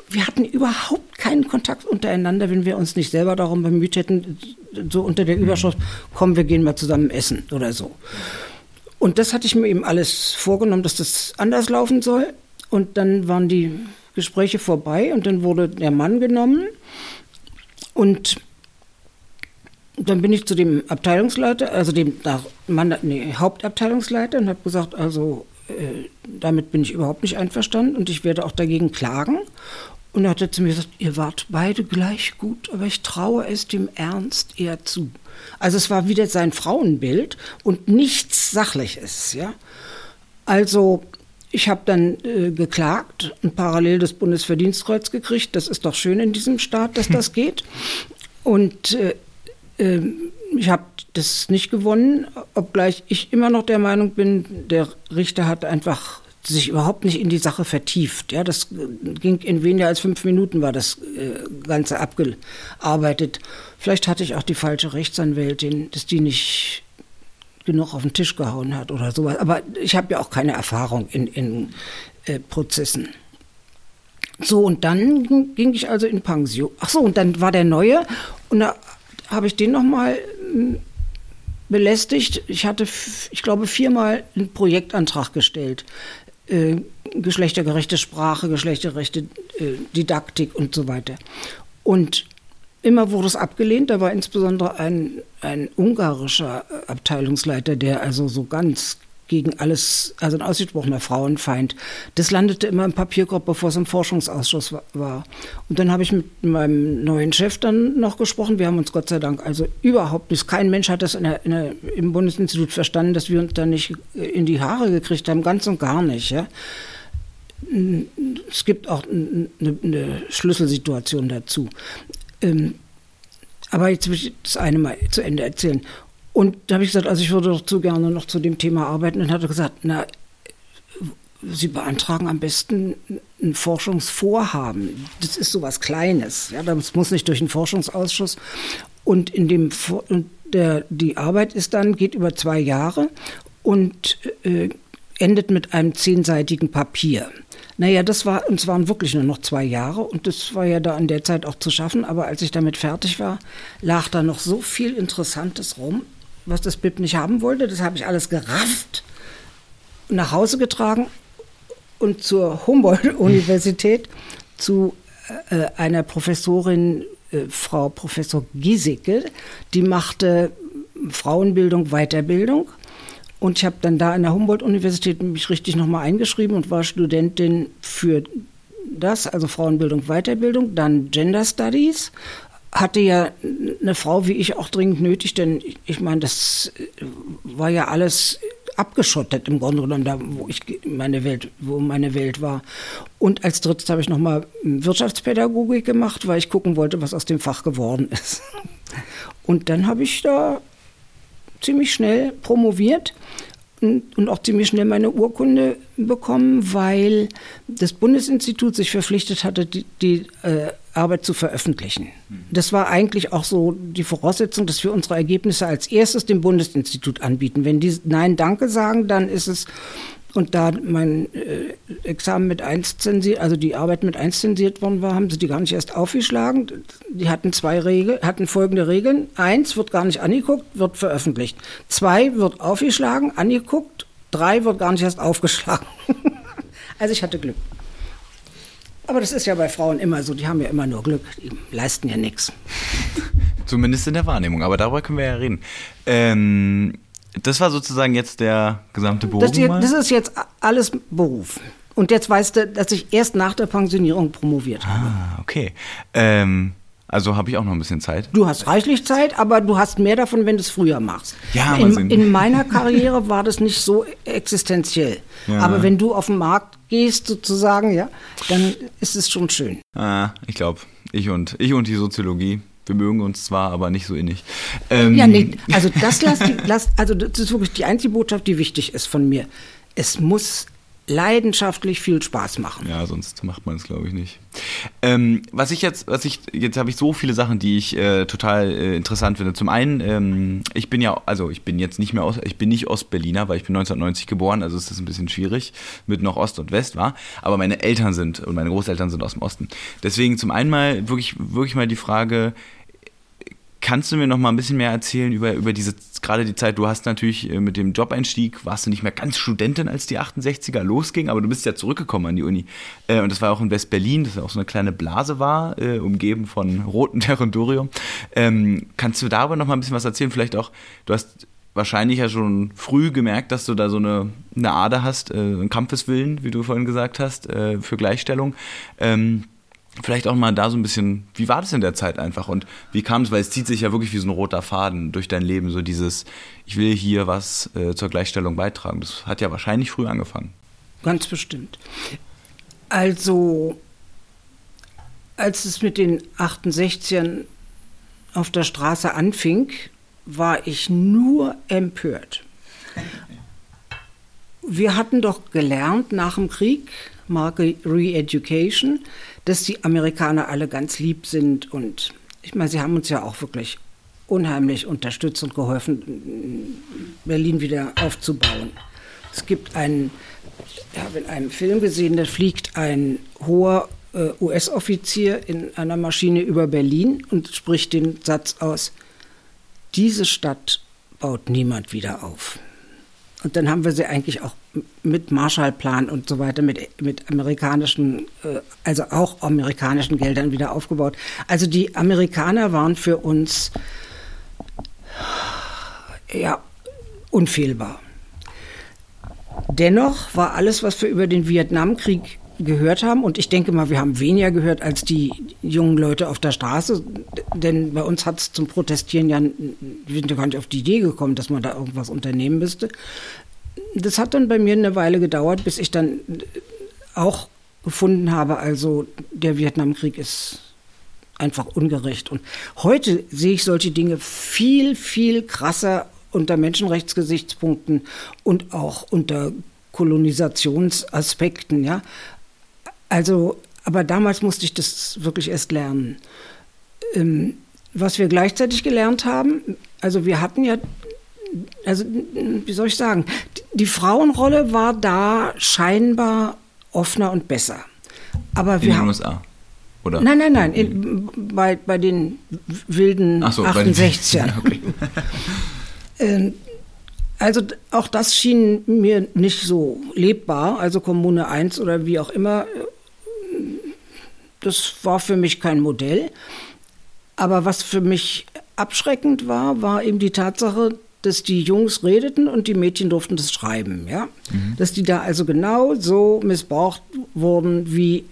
wir hatten überhaupt keinen Kontakt untereinander, wenn wir uns nicht selber darum bemüht hätten, so unter der Überschrift, komm, wir gehen mal zusammen essen oder so. Und das hatte ich mir eben alles vorgenommen, dass das anders laufen soll. Und dann waren die Gespräche vorbei und dann wurde der Mann genommen. Und dann bin ich zu dem Abteilungsleiter, also dem Mann, nee, Hauptabteilungsleiter und habe gesagt, also äh, damit bin ich überhaupt nicht einverstanden und ich werde auch dagegen klagen. Und er hat er zu mir gesagt, ihr wart beide gleich gut, aber ich traue es dem Ernst eher zu. Also es war wieder sein Frauenbild und nichts Sachliches, ja. Also ich habe dann äh, geklagt und parallel das Bundesverdienstkreuz gekriegt. Das ist doch schön in diesem Staat, dass das geht. Und äh, äh, ich habe das nicht gewonnen, obgleich ich immer noch der Meinung bin, der Richter hat einfach sich überhaupt nicht in die Sache vertieft. Ja, das ging in weniger als fünf Minuten war das äh, Ganze abgearbeitet. Vielleicht hatte ich auch die falsche Rechtsanwältin, dass die nicht genug auf den Tisch gehauen hat oder sowas. Aber ich habe ja auch keine Erfahrung in, in äh, Prozessen. So, und dann ging ich also in Pension. Ach so, und dann war der Neue und da habe ich den nochmal hm, belästigt. Ich hatte, ich glaube, viermal einen Projektantrag gestellt. Äh, geschlechtergerechte Sprache, geschlechtergerechte äh, Didaktik und so weiter. Und immer wurde es abgelehnt. Da war insbesondere ein, ein ungarischer Abteilungsleiter, der also so ganz gegen alles, also ein ausgesprochener Frauenfeind. Das landete immer im Papierkorb, bevor es im Forschungsausschuss war. Und dann habe ich mit meinem neuen Chef dann noch gesprochen. Wir haben uns Gott sei Dank also überhaupt nicht, kein Mensch hat das in der, in der, im Bundesinstitut verstanden, dass wir uns da nicht in die Haare gekriegt haben, ganz und gar nicht. Ja. Es gibt auch eine, eine Schlüsselsituation dazu. Ähm, aber jetzt will ich das eine mal zu Ende erzählen. Und da habe ich gesagt, also ich würde doch zu gerne noch zu dem Thema arbeiten. Und hat er gesagt, na, Sie beantragen am besten ein Forschungsvorhaben. Das ist so was Kleines. Ja, das muss nicht durch einen Forschungsausschuss. Und in dem und der, die Arbeit ist dann geht über zwei Jahre und äh, endet mit einem zehnseitigen Papier. Naja, das war, und es waren wirklich nur noch zwei Jahre und das war ja da in der Zeit auch zu schaffen, aber als ich damit fertig war, lag da noch so viel Interessantes rum, was das BIP nicht haben wollte. Das habe ich alles gerafft, nach Hause getragen und zur Humboldt-Universität zu äh, einer Professorin, äh, Frau Professor Giesecke, die machte Frauenbildung, Weiterbildung und ich habe dann da an der Humboldt-Universität mich richtig nochmal eingeschrieben und war Studentin für das, also Frauenbildung, Weiterbildung, dann Gender Studies. Hatte ja eine Frau wie ich auch dringend nötig, denn ich meine, das war ja alles abgeschottet im Grunde genommen, da wo ich meine Welt, wo meine Welt war. Und als drittes habe ich nochmal Wirtschaftspädagogik gemacht, weil ich gucken wollte, was aus dem Fach geworden ist. Und dann habe ich da ziemlich schnell promoviert und auch ziemlich schnell meine Urkunde bekommen, weil das Bundesinstitut sich verpflichtet hatte, die, die äh, Arbeit zu veröffentlichen. Das war eigentlich auch so die Voraussetzung, dass wir unsere Ergebnisse als erstes dem Bundesinstitut anbieten. Wenn die Nein, Danke sagen, dann ist es und da mein äh, Examen mit 1 zensiert, also die Arbeit mit 1 zensiert worden war, haben sie die gar nicht erst aufgeschlagen. Die hatten zwei Regeln, hatten folgende Regeln. Eins wird gar nicht angeguckt, wird veröffentlicht. Zwei wird aufgeschlagen, angeguckt. Drei wird gar nicht erst aufgeschlagen. also ich hatte Glück. Aber das ist ja bei Frauen immer so, die haben ja immer nur Glück, die leisten ja nichts. Zumindest in der Wahrnehmung, aber darüber können wir ja reden. Ähm, das war sozusagen jetzt der gesamte Beruf. Das, das, ist jetzt alles Beruf. Und jetzt weißt du, dass ich erst nach der Pensionierung promoviert habe. Ah, okay. Ähm, also habe ich auch noch ein bisschen Zeit. Du hast reichlich Zeit, aber du hast mehr davon, wenn du es früher machst. Ja, in, in meiner Karriere war das nicht so existenziell. Ja. Aber wenn du auf den Markt gehst, sozusagen, ja, dann ist es schon schön. Ah, ich glaube, ich und ich und die Soziologie wir mögen uns zwar, aber nicht so innig. Ähm ja, nee, also das lasst, lasst, also das ist wirklich die einzige Botschaft, die wichtig ist von mir. Es muss leidenschaftlich viel Spaß machen. Ja, sonst macht man es, glaube ich, nicht. Ähm, was ich jetzt, was ich, jetzt habe ich so viele Sachen, die ich äh, total äh, interessant finde. Zum einen, ähm, ich bin ja, also ich bin jetzt nicht mehr aus, ich bin nicht Ostberliner, weil ich bin 1990 geboren, also ist das ein bisschen schwierig mit noch Ost und West war. Aber meine Eltern sind und meine Großeltern sind aus dem Osten. Deswegen zum einen mal wirklich, wirklich mal die Frage, Kannst du mir noch mal ein bisschen mehr erzählen über, über diese, gerade die Zeit, du hast natürlich äh, mit dem Jobeinstieg, warst du nicht mehr ganz Studentin, als die 68er losging, aber du bist ja zurückgekommen an die Uni. Äh, und das war auch in West-Berlin, das auch so eine kleine Blase war, äh, umgeben von rotem Territorium. Ähm, kannst du darüber noch mal ein bisschen was erzählen? Vielleicht auch, du hast wahrscheinlich ja schon früh gemerkt, dass du da so eine, eine Ader hast, einen Kampfeswillen, wie du vorhin gesagt hast, für Gleichstellung. Vielleicht auch mal da so ein bisschen, wie war das in der Zeit einfach und wie kam es, weil es zieht sich ja wirklich wie so ein roter Faden durch dein Leben, so dieses, ich will hier was äh, zur Gleichstellung beitragen. Das hat ja wahrscheinlich früh angefangen. ganz bestimmt. Also, als es mit den 68ern auf der Straße anfing, war ich nur empört. Wir hatten doch gelernt nach dem Krieg, Marke Re-Education, dass die Amerikaner alle ganz lieb sind und ich meine, sie haben uns ja auch wirklich unheimlich unterstützt und geholfen, Berlin wieder aufzubauen. Es gibt einen, ich habe in einem Film gesehen, da fliegt ein hoher äh, US-Offizier in einer Maschine über Berlin und spricht den Satz aus, diese Stadt baut niemand wieder auf. Und dann haben wir sie eigentlich auch mit Marshallplan und so weiter, mit, mit amerikanischen, äh, also auch amerikanischen Geldern wieder aufgebaut. Also die Amerikaner waren für uns ja unfehlbar. Dennoch war alles, was wir über den Vietnamkrieg gehört haben. Und ich denke mal, wir haben weniger gehört als die jungen Leute auf der Straße. Denn bei uns hat es zum Protestieren ja, wir sind ja gar nicht auf die Idee gekommen, dass man da irgendwas unternehmen müsste. Das hat dann bei mir eine Weile gedauert, bis ich dann auch gefunden habe, also der Vietnamkrieg ist einfach ungerecht. Und heute sehe ich solche Dinge viel, viel krasser unter Menschenrechtsgesichtspunkten und auch unter Kolonisationsaspekten, ja. Also, aber damals musste ich das wirklich erst lernen. Ähm, was wir gleichzeitig gelernt haben, also wir hatten ja, also wie soll ich sagen, die Frauenrolle war da scheinbar offener und besser. Aber wir In den haben, USA. Oder? Nein, nein, nein, in, bei, bei den wilden Ach so, bei den 68ern. Okay. Ähm, Also auch das schien mir nicht so lebbar, also Kommune 1 oder wie auch immer. Das war für mich kein Modell. Aber was für mich abschreckend war, war eben die Tatsache, dass die Jungs redeten und die Mädchen durften das schreiben, ja. Dass die da also genau so missbraucht wurden wie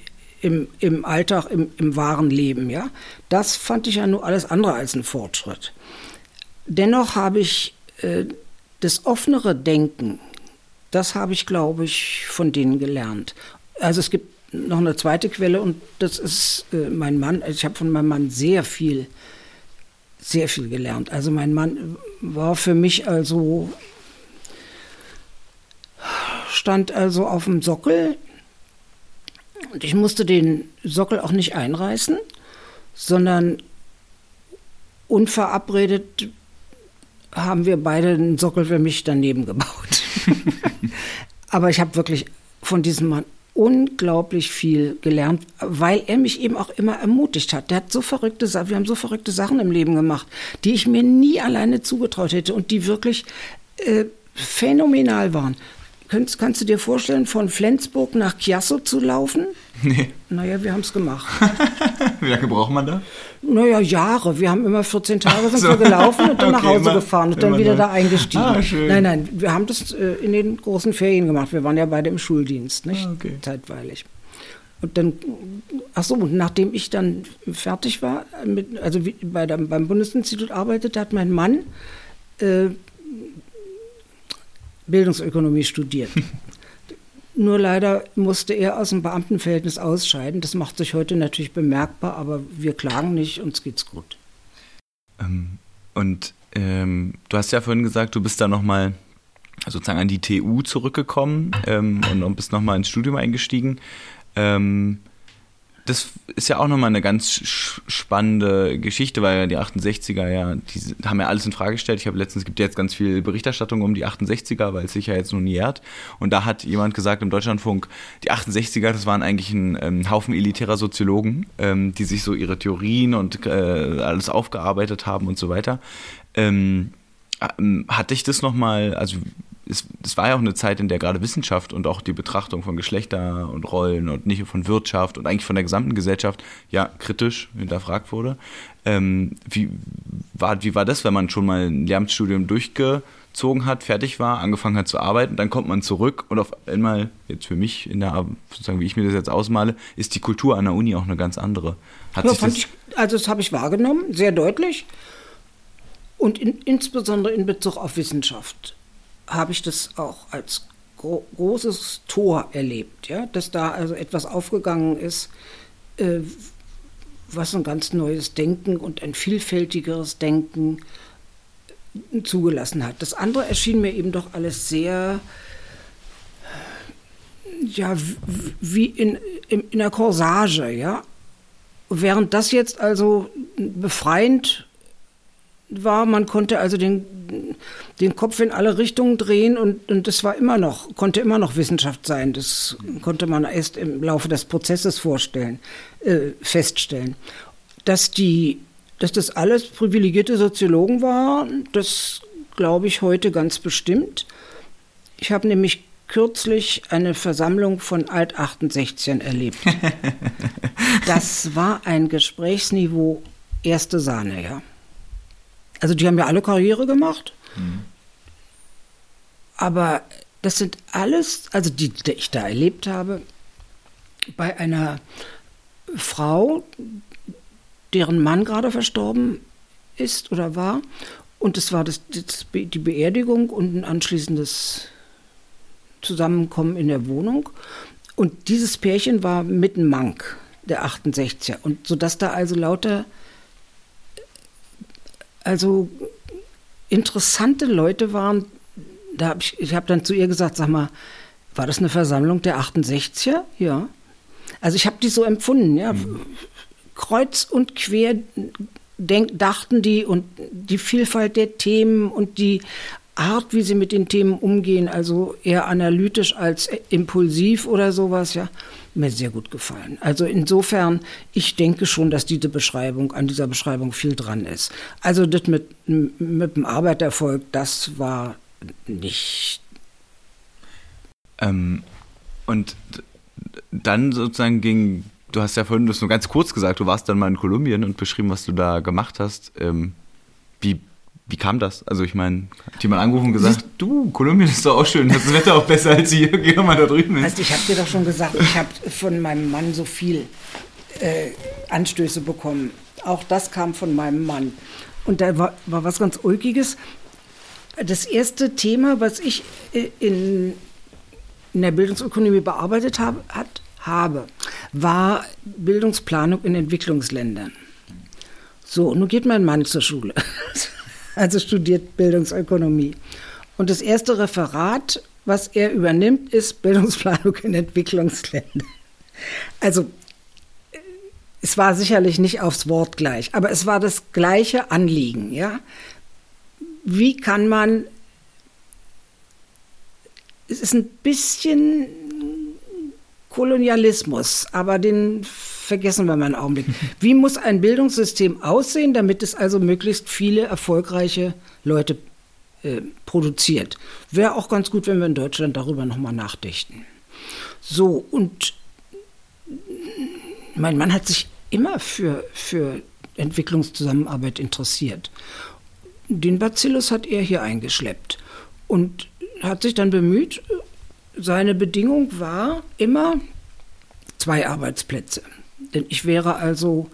im, im Alltag, im, im wahren Leben, ja. Das fand ich ja nur alles andere als ein Fortschritt. Dennoch habe ich äh, das offenere Denken, das habe ich, glaube ich, von denen gelernt. Also es gibt noch eine zweite Quelle und das ist äh, mein Mann. Ich habe von meinem Mann sehr viel, sehr viel gelernt. Also mein Mann war für mich also, stand also auf dem Sockel und ich musste den Sockel auch nicht einreißen, sondern unverabredet haben wir beide einen Sockel für mich daneben gebaut. Aber ich habe wirklich von diesem Mann unglaublich viel gelernt, weil er mich eben auch immer ermutigt hat. Der hat so verrückte Sachen, wir haben so verrückte Sachen im Leben gemacht, die ich mir nie alleine zugetraut hätte und die wirklich äh, phänomenal waren. Kannst, kannst du dir vorstellen, von Flensburg nach Chiasso zu laufen? Nee. Naja, wir haben es gemacht. Wie lange braucht man da? Naja, Jahre. Wir haben immer 14 Tage sind so. wir gelaufen und dann nach Okay, Hause immer- gefahren und dann wieder da eingestiegen. Ah, schön. Nein, nein, wir haben das äh, in den großen Ferien gemacht. Wir waren ja beide im Schuldienst, nicht? Ah, okay. Zeitweilig. Und dann, ach so, und nachdem ich dann fertig war, mit, also wie, bei der, beim Bundesinstitut arbeitete, hat mein Mann äh, Bildungsökonomie studiert. Nur leider musste er aus dem Beamtenverhältnis ausscheiden. Das macht sich heute natürlich bemerkbar, aber wir klagen nicht, uns geht's gut. Ähm, und ähm, du hast ja vorhin gesagt, du bist da nochmal sozusagen an die TU zurückgekommen ähm, und, bist nochmal ins Studium eingestiegen. Ähm, das ist ja auch nochmal eine ganz spannende Geschichte, weil die 68er ja, die haben ja alles in Frage gestellt. Ich habe letztens, es gibt ja jetzt ganz viel Berichterstattung um die 68er, weil es sich ja jetzt nun jährt. Und da hat jemand gesagt im Deutschlandfunk, die 68er, das waren eigentlich ein ähm, Haufen elitärer Soziologen, ähm, die sich so ihre Theorien und äh, alles aufgearbeitet haben und so weiter. Ähm, ähm, hat dich das nochmal, also es, es war ja auch eine Zeit, in der gerade Wissenschaft und auch die Betrachtung von Geschlechter und Rollen und nicht von Wirtschaft und eigentlich von der gesamten Gesellschaft ja kritisch hinterfragt wurde. Ähm, wie, war, wie war das, wenn man schon mal ein Lehramtsstudium durchgezogen hat, fertig war, angefangen hat zu arbeiten, dann kommt man zurück und auf einmal, jetzt für mich, in der, sozusagen wie ich mir das jetzt ausmale, ist die Kultur an der Uni auch eine ganz andere. Hat Ja, das, ich, also das habe ich wahrgenommen, sehr deutlich. Und in, insbesondere in Bezug auf Wissenschaft habe ich das auch als gro großes Tor erlebt, ja, dass da also etwas aufgegangen ist, äh, was ein ganz neues Denken und ein vielfältigeres Denken zugelassen hat. Das andere erschien mir eben doch alles sehr, ja, wie in, in, in der Corsage, ja. Während das jetzt also befreiend war, man konnte also den, den Kopf in alle Richtungen drehen und, und das war immer noch, konnte immer noch Wissenschaft sein. Das konnte man erst im Laufe des Prozesses vorstellen, äh, feststellen. Dass die dass das alles privilegierte Soziologen waren, das glaube ich heute ganz bestimmt. Ich habe nämlich kürzlich eine Versammlung von Alt-68ern erlebt. das war ein Gesprächsniveau erste Sahne, ja. Also die haben ja alle Karriere gemacht. Mhm. Aber das sind alles, also die, die ich da erlebt habe, bei einer Frau, deren Mann gerade verstorben ist oder war. Und es war das, das, die Beerdigung und ein anschließendes Zusammenkommen in der Wohnung. Und dieses Pärchen war mitten Mank, der 68er. Und sodass da also lauter, also interessante Leute waren. Da hab ich ich habe dann zu ihr gesagt, sag mal, war das eine Versammlung der 68er? Ja. Also ich habe die so empfunden, ja. Mhm kreuz und quer denk, dachten die und die Vielfalt der Themen und die Art, wie sie mit den Themen umgehen, also eher analytisch als impulsiv oder sowas, ja, mir sehr gut gefallen. Also insofern, ich denke schon, dass diese Beschreibung, an dieser Beschreibung viel dran ist. Also das mit, mit dem Arbeiterfolg, das war nicht. Ähm, und dann sozusagen ging du hast ja vorhin das nur ganz kurz gesagt, du warst dann mal in Kolumbien und beschrieben, was du da gemacht hast. Ähm, wie, wie kam das? Also ich meine, hat jemand angerufen und gesagt, du, Kolumbien ist doch auch schön, das Wetter auch besser als hier, geh doch mal da drüben hin. Also ich habe dir doch schon gesagt, ich habe von meinem Mann so viel äh, Anstöße bekommen. Auch das kam von meinem Mann. Und da war, war was ganz Ulkiges. Das erste Thema, was ich äh, in, in der Bildungsökonomie bearbeitet habe, hat, habe, war Bildungsplanung in Entwicklungsländern. So, nun geht mein Mann zur Schule, also studiert Bildungsökonomie. Und das erste Referat, was er übernimmt, ist Bildungsplanung in Entwicklungsländern. Also es war sicherlich nicht aufs Wort gleich, aber es war das gleiche Anliegen. Ja? Wie kann man, es ist ein bisschen Kolonialismus, aber den vergessen wir mal einen Augenblick. Wie muss ein Bildungssystem aussehen, damit es also möglichst viele erfolgreiche Leute äh, produziert? Wäre auch ganz gut, wenn wir in Deutschland darüber nochmal nachdichten. So, und mein Mann hat sich immer für, für Entwicklungszusammenarbeit interessiert. Den Bacillus hat er hier eingeschleppt und hat sich dann bemüht, seine Bedingung war immer zwei Arbeitsplätze. Denn ich wäre also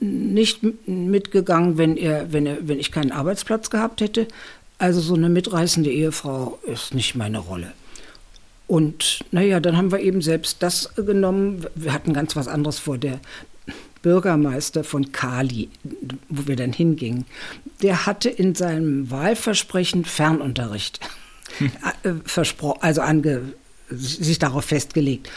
nicht mitgegangen, wenn, er, wenn, er, wenn ich keinen Arbeitsplatz gehabt hätte. Also so eine mitreißende Ehefrau ist nicht meine Rolle. Und naja, dann haben wir eben selbst das genommen. Wir hatten ganz was anderes vor. Der Bürgermeister von Kali, wo wir dann hingingen, der hatte in seinem Wahlversprechen Fernunterricht. Versprochen, also ange, sich darauf festgelegt.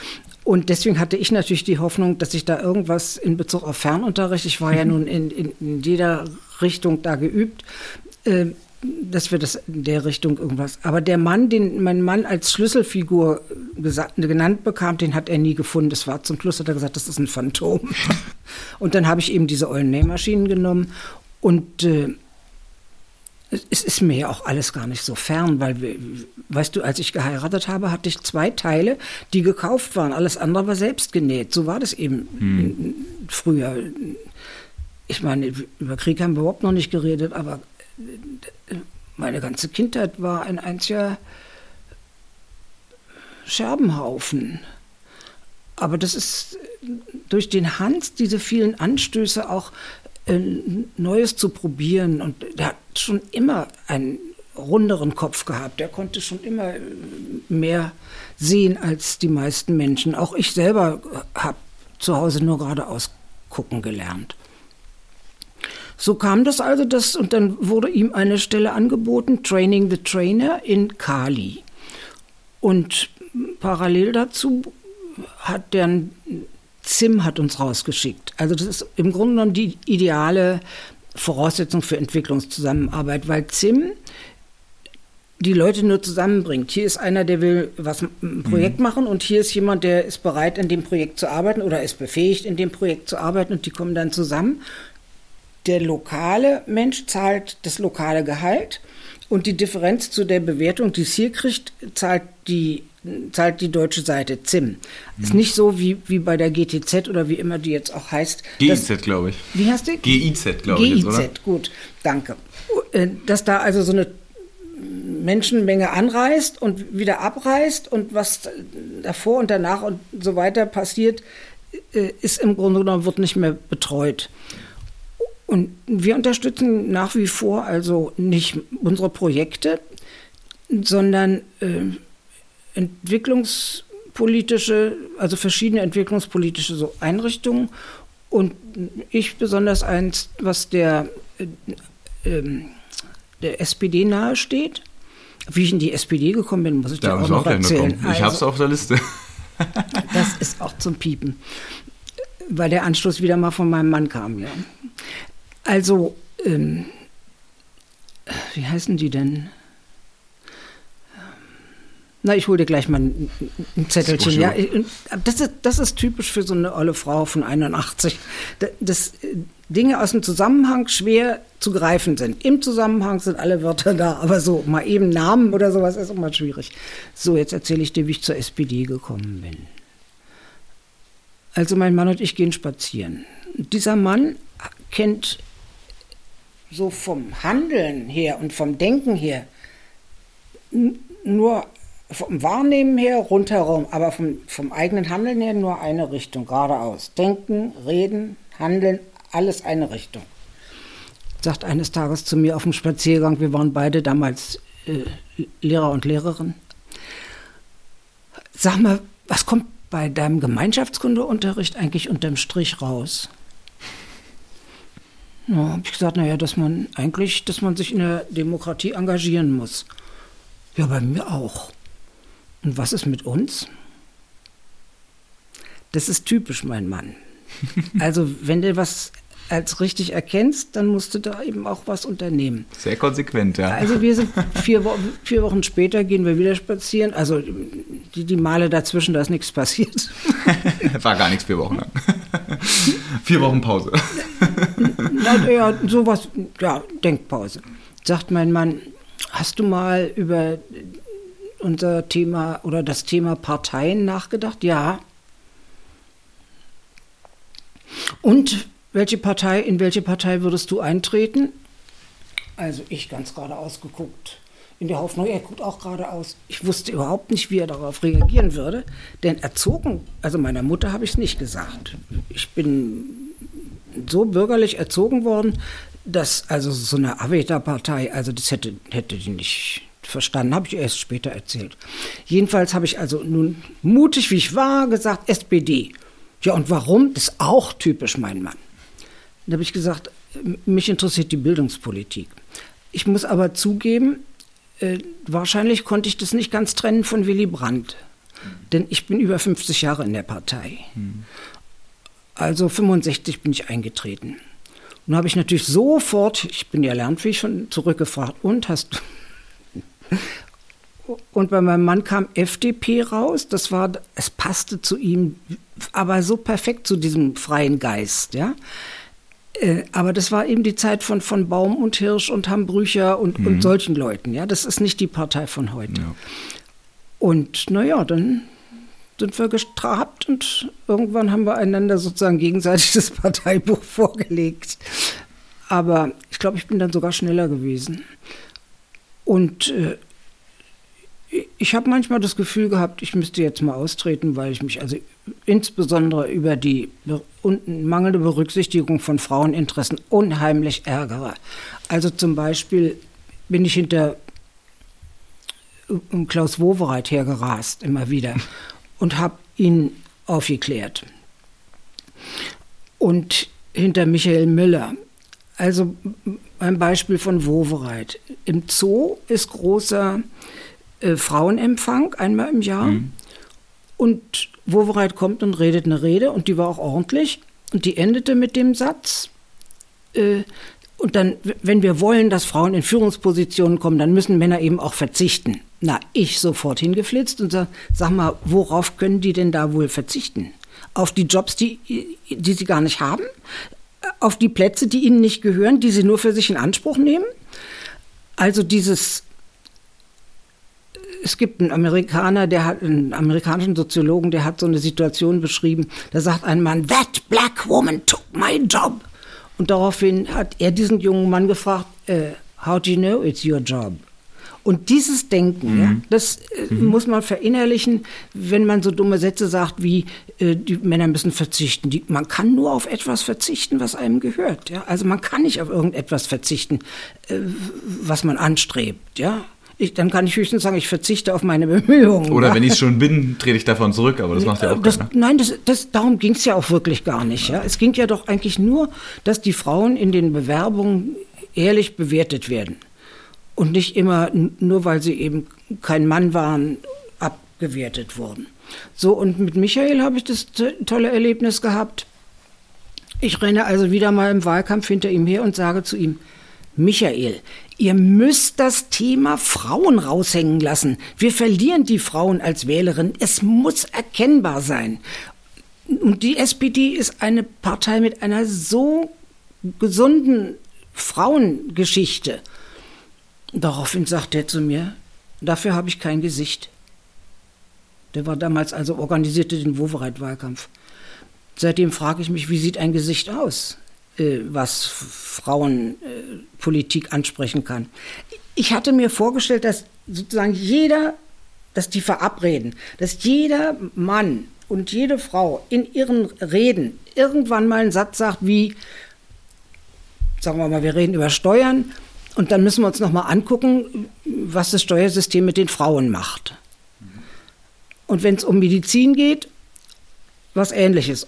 Und deswegen hatte ich natürlich die Hoffnung, dass ich da irgendwas in Bezug auf Fernunterricht, ich war ja nun in, in, in jeder Richtung da geübt, äh, dass wir das in der Richtung irgendwas. Aber der Mann, den mein Mann als Schlüsselfigur gesagt, genannt bekam, den hat er nie gefunden. Das war zum Schluss, hat er gesagt, das ist ein Phantom. Und dann habe ich eben diese ollen Nähmaschinen genommen und äh, es ist mir ja auch alles gar nicht so fern, weil, wir, weißt du, als ich geheiratet habe, hatte ich zwei Teile, die gekauft waren. Alles andere war selbst genäht. So war das eben hm. früher. Ich meine, über Krieg haben wir überhaupt noch nicht geredet, aber meine ganze Kindheit war ein einziger Scherbenhaufen. Aber das ist durch den Hans, diese vielen Anstöße auch äh, Neues zu probieren. Und er hat schon immer ein runderen Kopf gehabt. Der konnte schon immer äh, mehr sehen als die meisten Menschen. Auch ich selber habe zu Hause nur geradeaus gucken gelernt. So kam das also, dass, und dann wurde ihm eine Stelle angeboten, Training the Trainer in Kali. Und parallel dazu hat der ZIM hat uns rausgeschickt. Also das ist im Grunde genommen die ideale Voraussetzung für Entwicklungszusammenarbeit, weil ZIM die Leute nur zusammenbringt. Hier ist einer, der will was ein Projekt mhm. machen und hier ist jemand, der ist bereit, in dem Projekt zu arbeiten oder ist befähigt, in dem Projekt zu arbeiten und die kommen dann zusammen. Der lokale Mensch zahlt das lokale Gehalt und die Differenz zu der Bewertung, die es hier kriegt, zahlt die, zahlt die deutsche Seite ZIM. Ist nicht so wie, wie bei der GTZ oder wie immer die jetzt auch heißt. GIZ, glaube ich. Wie heißt die? GIZ, glaube ich. GIZ, gut, danke. Äh, dass da also so eine Menschenmenge anreist und wieder abreist und was davor und danach und so weiter passiert, äh, ist im Grunde genommen, wird nicht mehr betreut. Und wir unterstützen nach wie vor also nicht unsere Projekte, sondern äh, entwicklungspolitische, also verschiedene entwicklungspolitische so Einrichtungen. Und ich besonders eins, was der, äh, äh, der SPD nahesteht. Wie ich in die SPD gekommen bin, muss ich dir auch noch erzählen. Ich also, habe es auf der Liste. das ist auch zum Piepen, weil der Anschluss wieder mal von meinem Mann kam. Ja. Also, ähm, wie heißen die denn? Na, ich hole dir gleich mal ein, ein Zettelchen. Ja, das ist, das ist typisch für so eine olle Frau von 81. Dass Dinge aus dem Zusammenhang schwer zu greifen sind. Im Zusammenhang sind alle Wörter da, aber so mal eben Namen oder sowas ist immer schwierig. So, jetzt erzähle ich dir, wie ich zur SPD gekommen bin. Also mein Mann und ich gehen spazieren. Dieser Mann kennt so vom Handeln her und vom Denken her nur vom Wahrnehmen her rundherum, aber vom, vom eigenen Handeln her nur eine Richtung, geradeaus. Denken, reden, handeln, alles eine Richtung. Sagt eines Tages zu mir auf dem Spaziergang, wir waren beide damals äh, Lehrer und Lehrerin. Sag mal, was kommt bei deinem Gemeinschaftskundeunterricht eigentlich unterm Strich raus? Ja, habe ich gesagt, naja, dass man eigentlich, dass man sich in der Demokratie engagieren muss. Ja, bei mir auch. Und was ist mit uns? Das ist typisch mein Mann. Also, wenn du was als richtig erkennst, dann musst du da eben auch was unternehmen. Sehr konsequent, ja. Also wir sind vier, Wo vier Wochen später gehen wir wieder spazieren. Also die, die Male dazwischen, da ist nichts passiert. War gar nichts vier Wochen lang. vier Wochen Pause. Na, ja, sowas, ja, Denkpause. Sagt mein Mann, hast du mal über unser Thema oder das Thema Parteien nachgedacht? Ja. Und welche Partei, in welche Partei würdest du eintreten? Also ich ganz geradeaus geguckt. In der Hoffnung, er guckt auch geradeaus. Ich wusste überhaupt nicht, wie er darauf reagieren würde. Denn erzogen, also meiner Mutter habe ich es nicht gesagt. Ich bin so bürgerlich erzogen worden, dass also so eine Aveta-Partei, also das hätte, hätte die nicht verstanden, habe ich erst später erzählt. Jedenfalls habe ich also nun mutig, wie ich war, gesagt, SPD. Ja, und warum? Das ist auch typisch mein Mann. Da habe ich gesagt, mich interessiert die Bildungspolitik. Ich muss aber zugeben, äh, wahrscheinlich konnte ich das nicht ganz trennen von Willy Brandt. Denn ich bin über 50 Jahre in der Partei. Also 65 bin ich eingetreten. Und habe ich natürlich sofort, ich bin ja lernfähig, schon zurückgefragt, und hast und bei meinem Mann kam FDP raus. Das war, es passte zu ihm, aber so perfekt zu diesem freien Geist, ja. Äh, aber das war eben die Zeit von, von Baum und Hirsch und Hambrücher und, mhm. und solchen Leuten. Ja, das ist nicht die Partei von heute. Ja. Und naja, dann sind wir gestrabt und irgendwann haben wir einander sozusagen gegenseitig das Parteibuch vorgelegt. Aber ich glaube, ich bin dann sogar schneller gewesen. Und äh, ich habe manchmal das Gefühl gehabt, ich müsste jetzt mal austreten, weil ich mich also insbesondere über die mangelnde Berücksichtigung von Fraueninteressen unheimlich ärgere. Also zum Beispiel bin ich hinter Klaus Wowereit hergerast, immer wieder, und habe ihn aufgeklärt. Und hinter Michael Müller. Also ein Beispiel von Wowereit. Im Zoo ist großer äh, Frauenempfang einmal im Jahr. Mhm. Und Wowereit kommt und redet eine Rede und die war auch ordentlich. Und die endete mit dem Satz, äh, und dann, wenn wir wollen, dass Frauen in Führungspositionen kommen, dann müssen Männer eben auch verzichten. Na, ich sofort hingeflitzt und sag, sag mal, worauf können die denn da wohl verzichten? Auf die Jobs, die, die sie gar nicht haben? Auf die Plätze, die ihnen nicht gehören, die sie nur für sich in Anspruch nehmen? Also dieses, es gibt einen Amerikaner, der hat, einen amerikanischen Soziologen, der hat so eine Situation beschrieben, da sagt ein Mann, that black woman took my job. Und daraufhin hat er diesen jungen Mann gefragt, äh, how do you know it's your job? Und dieses Denken, mhm. ja, das äh, mhm. muss man verinnerlichen, wenn man so dumme Sätze sagt wie, äh, die Männer müssen verzichten. Die, man kann nur auf etwas verzichten, was einem gehört. Ja? Also man kann nicht auf irgendetwas verzichten, äh, was man anstrebt. Ja? Ich, dann kann ich höchstens sagen, ich verzichte auf meine Bemühungen. Oder ja. wenn ich schon bin, trete ich davon zurück, aber das macht ja auch das, keiner. Nein, das, das, darum ging es ja auch wirklich gar nicht. Ja. Es ging ja doch eigentlich nur, dass die Frauen in den Bewerbungen ehrlich bewertet werden. Und nicht immer, nur weil sie eben kein Mann waren, abgewertet wurden. So, und mit Michael habe ich das tolle Erlebnis gehabt. Ich renne also wieder mal im Wahlkampf hinter ihm her und sage zu ihm, Michael, ihr müsst das Thema Frauen raushängen lassen. Wir verlieren die Frauen als Wählerin. Es muss erkennbar sein. Und die SPD ist eine Partei mit einer so gesunden Frauengeschichte. Daraufhin sagt er zu mir, dafür habe ich kein Gesicht. Der war damals also organisierte den Wovereit-Wahlkampf. Seitdem frage ich mich, wie sieht ein Gesicht aus? Äh, was Frauenpolitik äh, ansprechen kann. Ich hatte mir vorgestellt, dass sozusagen jeder, dass die verabreden, dass jeder Mann und jede Frau in ihren Reden irgendwann mal einen Satz sagt wie, sagen wir mal, wir reden über Steuern und dann müssen wir uns nochmal angucken, was das Steuersystem mit den Frauen macht. Und wenn es um Medizin geht, was ähnliches.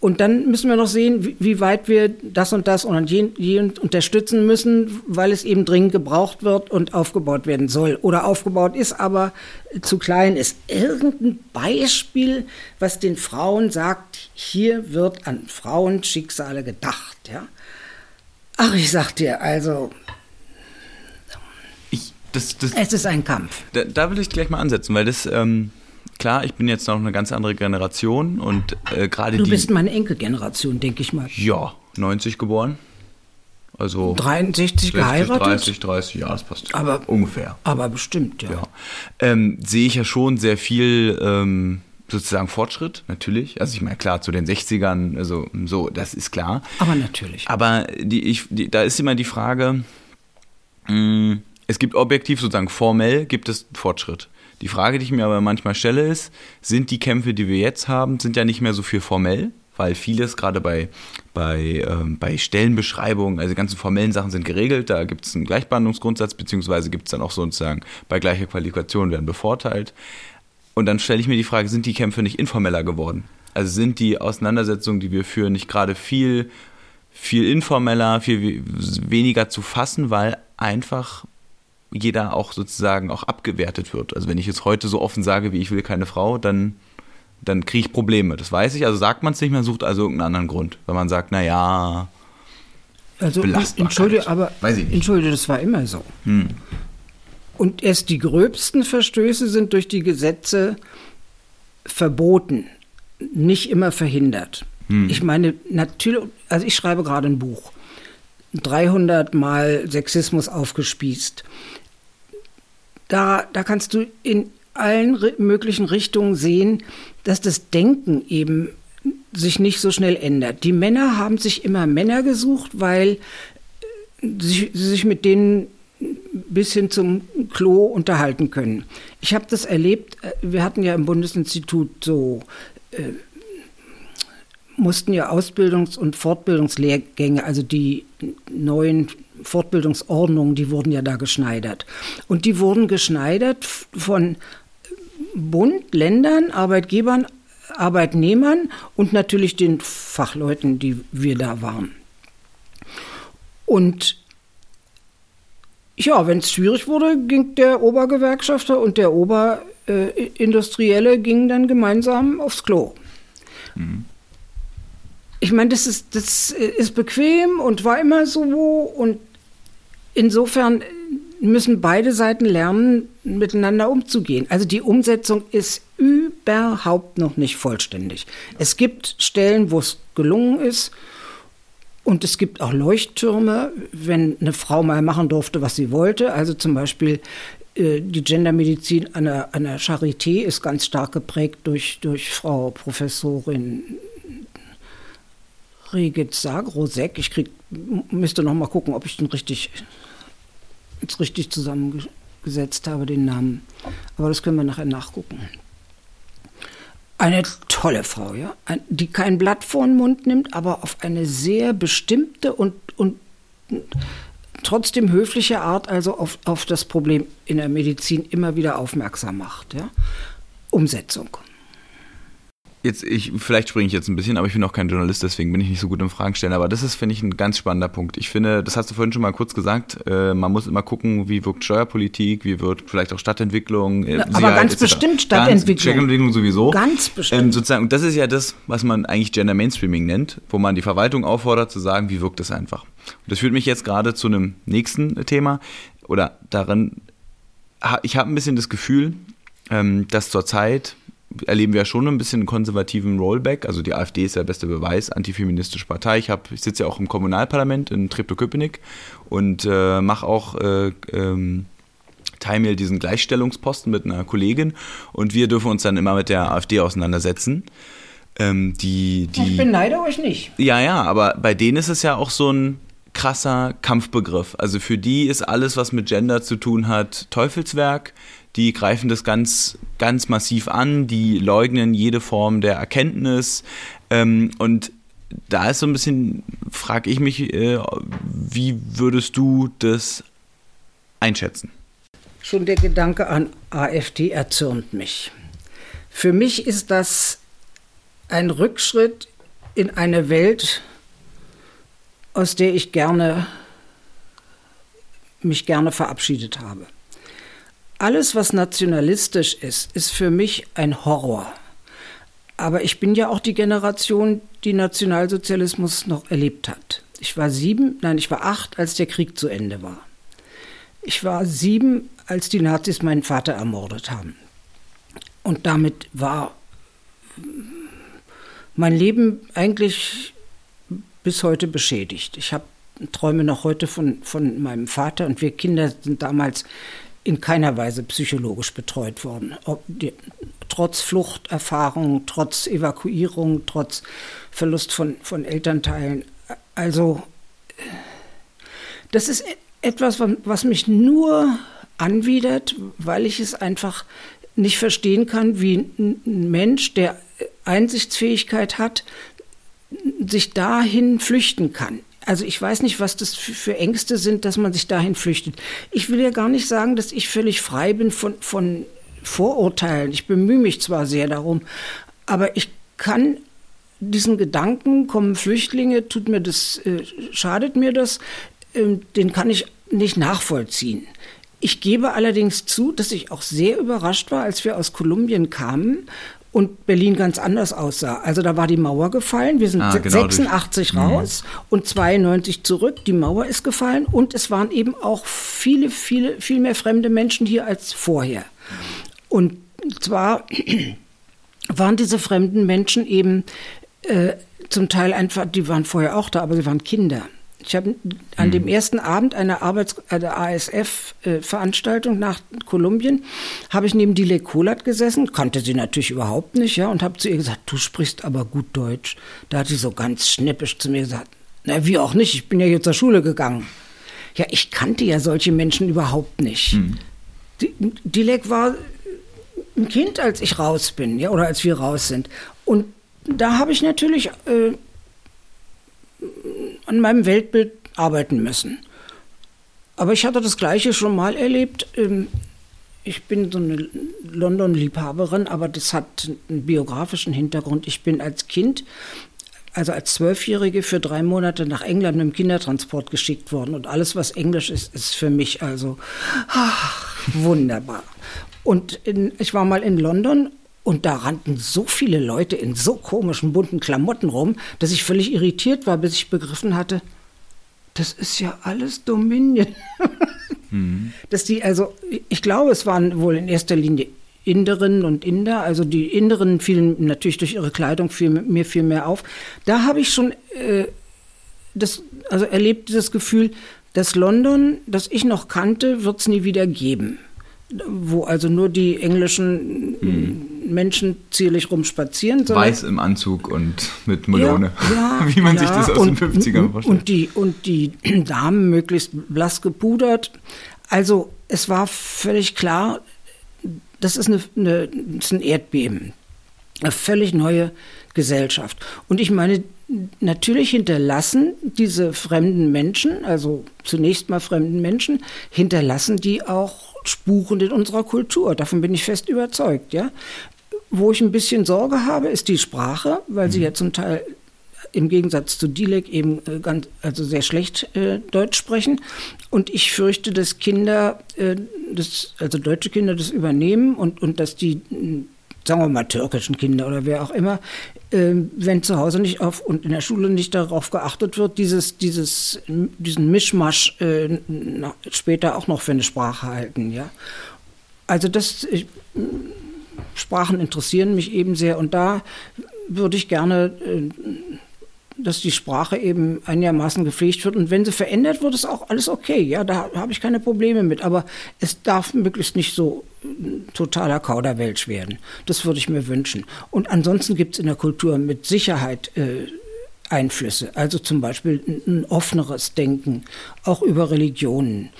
Und dann müssen wir noch sehen, wie, weit wir das und das und jeden unterstützen müssen, weil es eben dringend gebraucht wird und aufgebaut werden soll. Oder aufgebaut ist, aber zu klein ist. Irgendein Beispiel, was den Frauen sagt, hier wird an Frauenschicksale gedacht. Ja? Ach, ich sag dir, also. Ich, das, das, es ist ein Kampf. Da, da will ich gleich mal ansetzen, weil das. Ähm klar, ich bin jetzt noch eine ganz andere Generation und äh, gerade Du die, bist meine Enkelgeneration, denke ich mal. Ja, 90 geboren. Also 63 60, geheiratet? 30, 30, ja, das passt. Aber ungefähr. Aber bestimmt, ja. ja. Ähm, sehe ich ja schon sehr viel ähm, sozusagen Fortschritt, natürlich. Also ich meine, klar, zu den 60ern, also so, das ist klar. Aber natürlich. Aber die, ich, die, da ist immer die Frage, mh, mm, es gibt objektiv sozusagen formell gibt es Fortschritt. Die Frage, die ich mir aber manchmal stelle, ist, sind die Kämpfe, die wir jetzt haben, sind ja nicht mehr so viel formell, weil vieles gerade bei, bei, ähm, bei Stellenbeschreibungen, also die ganzen formellen Sachen sind geregelt, da gibt es einen Gleichbehandlungsgrundsatz, beziehungsweise gibt es dann auch sozusagen bei gleicher Qualifikation werden bevorteilt. Und dann stelle ich mir die Frage, sind die Kämpfe nicht informeller geworden? Also sind die Auseinandersetzungen, die wir führen, nicht gerade viel, viel informeller, viel weniger zu fassen, weil einfach jeder auch sozusagen auch abgewertet wird. Also wenn ich jetzt heute so offen sage, wie ich will keine Frau, dann, dann kriege ich Probleme. Das weiß ich. Also sagt man es nicht, man sucht also irgendeinen anderen Grund. Wenn man sagt, naja, also entschuldige, aber entschuldige, das war immer so. Hm. Und erst die gröbsten Verstöße sind durch die Gesetze verboten, nicht immer verhindert. Hm. Ich meine, natürlich, also ich schreibe gerade ein Buch. 300 Mal Sexismus aufgespießt da, da kannst du in allen möglichen Richtungen sehen, dass das Denken eben sich nicht so schnell ändert. Die Männer haben sich immer Männer gesucht, weil sie sich mit denen bis hin zum Klo unterhalten können. Ich habe das erlebt, äh, wir hatten ja im Bundesinstitut so, äh, mussten ja Ausbildungs- und Fortbildungslehrgänge, also die neuen Fortbildungsordnungen, die wurden ja da geschneidert. Und die wurden geschneidert von Bund, Ländern, Arbeitgebern, Arbeitnehmern und natürlich den Fachleuten, die wir da waren. Und ja, wenn es schwierig wurde, ging der Obergewerkschafter und der Oberindustrielle äh, gingen dann gemeinsam aufs Klo. Mhm. Ich meine, das ist, das ist bequem und war immer so und insofern müssen beide Seiten lernen, miteinander umzugehen. Also die Umsetzung ist überhaupt noch nicht vollständig. Es gibt Stellen, wo es gelungen ist. Und es gibt auch Leuchttürme, wenn eine Frau mal machen durfte, was sie wollte. Also zum Beispiel äh, die Gendermedizin an der, an der Charité ist ganz stark geprägt durch, durch Frau Professorin Regit Sagrosek. Ich krieg, müsste noch mal gucken, ob ich den richtig jetzt richtig zusammengesetzt habe, den Namen. Aber das können wir nachher nachgucken. Eine tolle Frau, ja, die kein Blatt vor den Mund nimmt, aber auf eine sehr bestimmte und, und trotzdem höfliche Art also auf, auf das Problem in der Medizin immer wieder aufmerksam macht. Ja. Umsetzung jetzt, ich, vielleicht springe ich jetzt ein bisschen, aber ich bin auch kein Journalist, deswegen bin ich nicht so gut im Fragen stellen. Aber das ist, finde ich, ein ganz spannender Punkt. Ich finde, das hast du vorhin schon mal kurz gesagt, äh, man muss immer gucken, wie wirkt Steuerpolitik, wie wirkt vielleicht auch Stadtentwicklung. Äh, aber ganz bestimmt Stadtentwicklung. Ganz, Stadtentwicklung sowieso. Ganz bestimmt. Ähm, sozusagen, das ist ja das, was man eigentlich Gender Mainstreaming nennt, wo man die Verwaltung auffordert zu sagen, wie wirkt das einfach. Und das führt mich jetzt gerade zu einem nächsten Thema oder darin, ich habe ein bisschen das Gefühl, ähm, dass zurzeit erleben wir ja schon ein bisschen einen konservativen Rollback. Also die AfD ist ja der beste Beweis, antifeministische Partei. Ich, ich sitze ja auch im Kommunalparlament in Treptow-Köpenick und äh, mache auch äh, ähm, teile mir diesen Gleichstellungsposten mit einer Kollegin und wir dürfen uns dann immer mit der AfD auseinandersetzen. Ähm, die, die, ich beneide euch nicht. Ja, ja, aber bei denen ist es ja auch so ein krasser Kampfbegriff. Also für die ist alles, was mit Gender zu tun hat, Teufelswerk die greifen das ganz, ganz massiv an, die leugnen jede Form der Erkenntnis ähm, und da ist so ein bisschen, frage ich mich, äh, wie würdest du das einschätzen? Schon der Gedanke an AfD erzürnt mich. Für mich ist das ein Rückschritt in eine Welt, aus der ich gerne mich gerne verabschiedet habe. Alles, was nationalistisch ist, ist für mich ein Horror. Aber ich bin ja auch die Generation, die Nationalsozialismus noch erlebt hat. Ich war sieben, nein, ich war acht, als der Krieg zu Ende war. Ich war sieben, als die Nazis meinen Vater ermordet haben. Und damit war mein Leben eigentlich bis heute beschädigt. Ich habe träume noch heute von, von meinem Vater und wir Kinder sind damals in keiner Weise psychologisch betreut worden. Die, trotz Fluchterfahrung, trotz Evakuierung, trotz Verlust von, von Elternteilen. Also das ist etwas, was mich nur anwidert, weil ich es einfach nicht verstehen kann, wie ein Mensch, der Einsichtsfähigkeit hat, sich dahin flüchten kann. Also ich weiß nicht, was das für, Ängste sind, dass man sich dahin flüchtet. Ich will ja gar nicht sagen, dass ich völlig frei bin von, von Vorurteilen. Ich bemühe mich zwar sehr darum, aber ich kann diesen Gedanken, kommen Flüchtlinge, tut mir das, äh, schadet mir das, äh, den kann ich nicht nachvollziehen. Ich gebe allerdings zu, dass ich auch sehr überrascht war, als wir aus Kolumbien kamen und Berlin ganz anders aussah. Also da war die Mauer gefallen, wir sind ah, genau 86 durch. Mhm. raus mhm. und 92 zurück, die Mauer ist gefallen und es waren eben auch viele, viele, viel mehr fremde Menschen hier als vorher. Und zwar waren diese fremden Menschen eben äh, zum Teil einfach, die waren vorher auch da, aber sie waren Kinder. Ich habe an dem mhm. ersten Abend einer Arbeits einer ASF-Veranstaltung äh, nach Kolumbien habe ich neben Dile Kolat gesessen, kannte sie natürlich überhaupt nicht, ja, und habe zu ihr gesagt, du sprichst aber gut Deutsch. Da hat sie so ganz schnippisch zu mir gesagt, na wie auch nicht, ich bin ja hier zur Schule gegangen. Ja, ich kannte ja solche Menschen überhaupt nicht. Mhm. Dilek war ein Kind, als ich raus bin, ja, oder als wir raus sind. Und da habe ich natürlich äh, an meinem Weltbild arbeiten müssen. Aber ich hatte das Gleiche schon mal erlebt. Ähm, Ich bin so eine London-Liebhaberin, aber das hat einen biografischen Hintergrund. Ich bin als Kind, also als Zwölfjährige, für drei Monate nach England mit dem Kindertransport geschickt worden. Und alles, was Englisch ist, ist für mich also ach, wunderbar. Und in, ich war mal in London und da rannten so viele Leute in so komischen bunten Klamotten rum, dass ich völlig irritiert war, bis ich begriffen hatte, das ist ja alles Dominion. Dass die, also, ich glaube, es waren wohl in erster Linie Inderinnen und Inder, also die Inderinnen fielen natürlich durch ihre Kleidung viel, mir viel mehr auf. Da habe ich schon äh, das, also erlebt dieses Gefühl, dass London, das ich noch kannte, wird es nie wieder geben. Wo also nur die englischen äh, Menschen zierlich rumspazieren. Weiß im Anzug und mit Melone. ja, Wie man ja, sich das aus und, den 50ern vorstellt. Und die, und die Damen möglichst blass gepudert. Also es war völlig klar, das ist, eine, eine, das ist ein Erdbeben. Eine völlig neue Gesellschaft. Und ich meine, natürlich hinterlassen diese fremden Menschen, also zunächst mal fremden Menschen, hinterlassen die auch Spuren in unserer Kultur. Davon bin ich fest überzeugt, ja. Wo ich ein bisschen Sorge habe, ist die Sprache, weil sie ja zum Teil im Gegensatz zu Dilek eben äh, ganz, also sehr schlecht äh, Deutsch sprechen. Und ich fürchte, dass Kinder, äh, das, also deutsche Kinder das übernehmen und, und dass die, mh, sagen wir mal, türkischen Kinder oder wer auch immer, wenn zu Hause nicht auf und in der Schule nicht darauf geachtet wird, dieses, dieses, diesen Mischmasch äh, später auch noch für eine Sprache halten, ja. Also das, ich, Sprachen interessieren mich eben sehr und da würde ich gerne, äh, dass die Sprache eben einigermaßen gepflegt wird und wenn sie verändert wird, ist auch alles okay, ja, da habe ich keine Probleme mit, aber es darf möglichst nicht so äh, totaler Kauderwelsch werden. Das würde ich mir wünschen. Und ansonsten gibt es in der Kultur mit Sicherheit äh, Einflüsse, also zum Beispiel ein, ein offeneres Denken, auch über Religionen.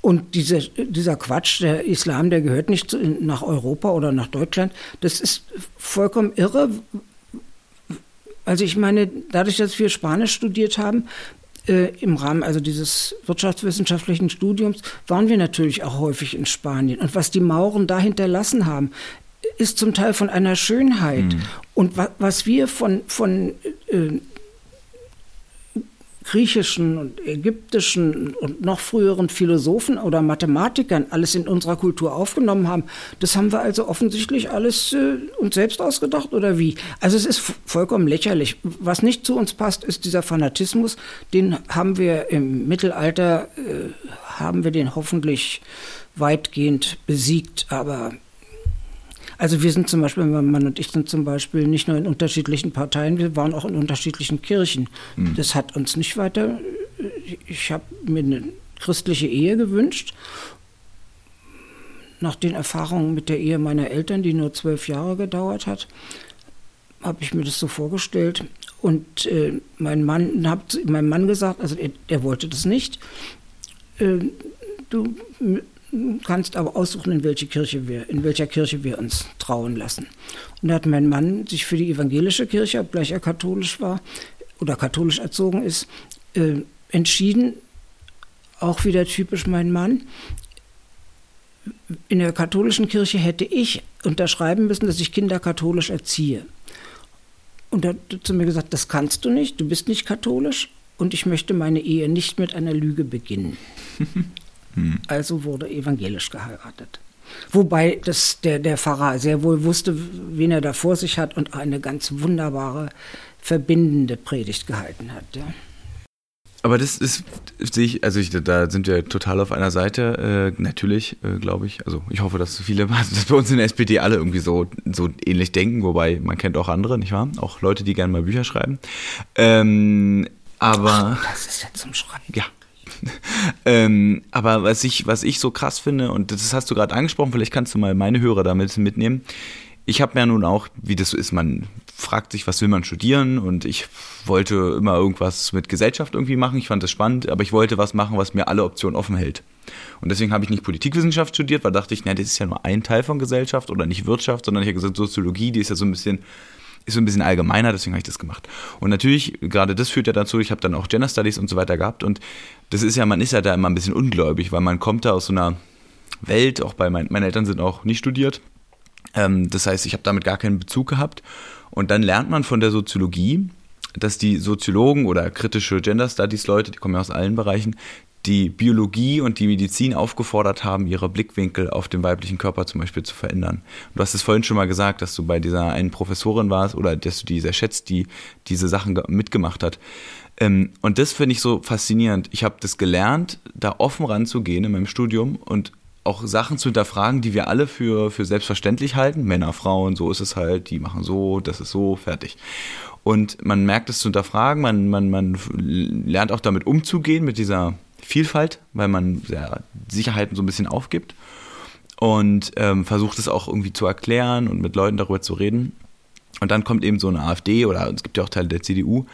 Und diese, dieser Quatsch, der Islam, der gehört nicht nach Europa oder nach Deutschland, das ist vollkommen irre. Also ich meine, dadurch, dass wir Spanisch studiert haben, äh, im Rahmen also dieses wirtschaftswissenschaftlichen Studiums, waren wir natürlich auch häufig in Spanien. Und was die Mauren da hinterlassen haben, ist zum Teil von einer Schönheit. Und wa was wir von, von äh, griechischen und ägyptischen und noch früheren Philosophen oder Mathematikern alles in unserer Kultur aufgenommen haben, das haben wir also offensichtlich alles äh, uns selbst ausgedacht oder wie? Also es ist vollkommen lächerlich. Was nicht zu uns passt, ist dieser Fanatismus. Den haben wir im Mittelalter, äh, haben wir den hoffentlich weitgehend besiegt, aber also wir sind zum Beispiel, mein Mann und ich sind zum Beispiel nicht nur in unterschiedlichen Parteien, wir waren auch in unterschiedlichen Kirchen. Mhm. Das hat uns nicht weiter. Ich habe mir eine christliche Ehe gewünscht. Nach den Erfahrungen mit der Ehe meiner Eltern, die nur zwölf Jahre gedauert hat, habe ich mir das so vorgestellt. Und äh, mein Mann hat meinem Mann gesagt, also er, er wollte das nicht. Äh, du kannst aber aussuchen, in, welche Kirche wir, in welcher Kirche wir uns trauen lassen. Und da hat mein Mann sich für die evangelische Kirche, obgleich er katholisch war oder katholisch erzogen ist, äh, entschieden, auch wieder typisch mein Mann. In der katholischen Kirche hätte ich unterschreiben müssen, dass ich Kinder katholisch erziehe. Und er hat zu mir gesagt, das kannst du nicht, du bist nicht katholisch und ich möchte meine Ehe nicht mit einer Lüge beginnen. Also wurde evangelisch geheiratet. Wobei das, der, der Pfarrer sehr wohl wusste, wen er da vor sich hat und eine ganz wunderbare, verbindende Predigt gehalten hat. Ja. Aber das ist, sehe ich, also ich, da sind wir total auf einer Seite, äh, natürlich, äh, glaube ich. Also ich hoffe, dass viele, dass bei uns in der SPD alle irgendwie so, so ähnlich denken, wobei man kennt auch andere, nicht wahr? Auch Leute, die gerne mal Bücher schreiben. Ähm, aber. Ach, das ist ja zum Schreiben. Ja, ähm, aber was ich, was ich so krass finde, und das hast du gerade angesprochen, vielleicht kannst du mal meine Hörer damit mitnehmen. Ich habe ja nun auch, wie das so ist, man fragt sich, was will man studieren und ich wollte immer irgendwas mit Gesellschaft irgendwie machen. Ich fand das spannend, aber ich wollte was machen, was mir alle Optionen offen hält. Und deswegen habe ich nicht Politikwissenschaft studiert, weil dachte ich, na, das ist ja nur ein Teil von Gesellschaft oder nicht Wirtschaft, sondern ich habe gesagt, Soziologie, die ist ja so ein bisschen ist so ein bisschen allgemeiner, deswegen habe ich das gemacht. Und natürlich, gerade das führt ja dazu, ich habe dann auch Gender Studies und so weiter gehabt und das ist ja, man ist ja da immer ein bisschen ungläubig, weil man kommt da aus so einer Welt, auch bei meinen, meine Eltern sind auch nicht studiert. Ähm, das heißt, ich habe damit gar keinen Bezug gehabt. Und dann lernt man von der Soziologie, dass die Soziologen oder kritische Gender Studies Leute, die kommen ja aus allen Bereichen, die Biologie und die Medizin aufgefordert haben, ihre Blickwinkel auf den weiblichen Körper zum Beispiel zu verändern. Du hast es vorhin schon mal gesagt, dass du bei dieser einen Professorin warst oder dass du die sehr schätzt, die diese Sachen mitgemacht hat. Ähm, und das finde ich so faszinierend. Ich habe das gelernt, da offen ranzugehen in meinem Studium und auch Sachen zu hinterfragen, die wir alle für, für selbstverständlich halten. Männer, Frauen, so ist es halt, die machen so, das ist so, fertig. Und man merkt es zu hinterfragen, man, man, man lernt auch damit umzugehen, mit dieser Vielfalt, weil man ja, Sicherheiten so ein bisschen aufgibt und ähm, versucht es auch irgendwie zu erklären und mit Leuten darüber zu reden. Und dann kommt eben so eine AfD oder es gibt ja auch Teile der CDU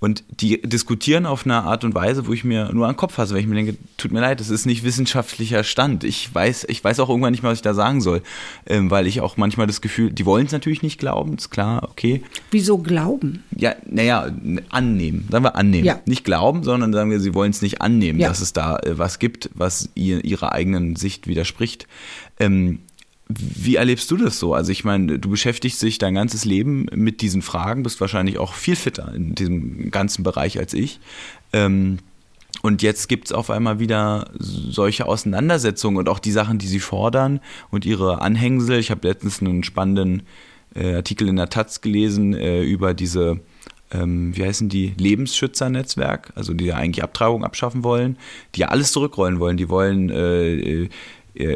und die diskutieren auf eine Art und Weise, wo ich mir nur an den Kopf fasse, weil ich mir denke, tut mir leid, das ist nicht wissenschaftlicher Stand. Ich weiß, ich weiß auch irgendwann nicht mehr, was ich da sagen soll, ähm, weil ich auch manchmal das Gefühl, die wollen es natürlich nicht glauben, ist klar, okay. Wieso glauben? Ja, naja, annehmen, sagen wir annehmen. Ja. Nicht glauben, sondern sagen wir, sie wollen es nicht annehmen, Ja. dass es da äh, was gibt, was ihr, ihrer eigenen Sicht widerspricht. Ähm, wie erlebst du das so? Also ich meine, du beschäftigst dich dein ganzes Leben mit diesen Fragen, bist wahrscheinlich auch viel fitter in diesem ganzen Bereich als ich. Ähm, und jetzt gibt es auf einmal wieder solche Auseinandersetzungen und auch die Sachen, die sie fordern und ihre Anhängsel. Ich habe letztens einen spannenden äh, Artikel in der Taz gelesen äh, über diese, ähm, wie heißen die, Lebensschützernetzwerk, also die ja eigentlich Abtreibung abschaffen wollen, die ja alles zurückrollen wollen. Die wollen äh, äh,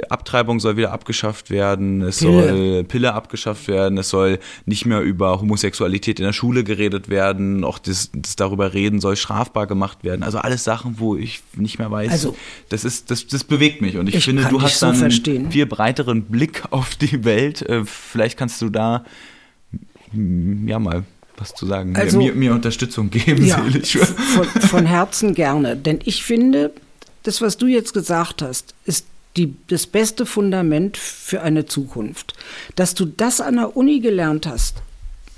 Abtreibung soll wieder abgeschafft werden, es Pille. soll Pille abgeschafft werden, es soll nicht mehr über Homosexualität in der Schule geredet werden, auch das, das darüber reden soll strafbar gemacht werden. Also alles Sachen, wo ich nicht mehr weiß. Also- das ist, das, das bewegt mich und ich, Ich finde, du hast so dann einen verstehen. viel breiteren Blick auf die Welt. Äh, Vielleicht kannst du da mm, ja mal was zu sagen, Also- mir, mir Unterstützung geben, Ja, von, von Herzen gerne. Denn ich finde, das, was du jetzt gesagt hast, ist die, das beste Fundament für eine Zukunft. Dass du das an der Uni gelernt hast,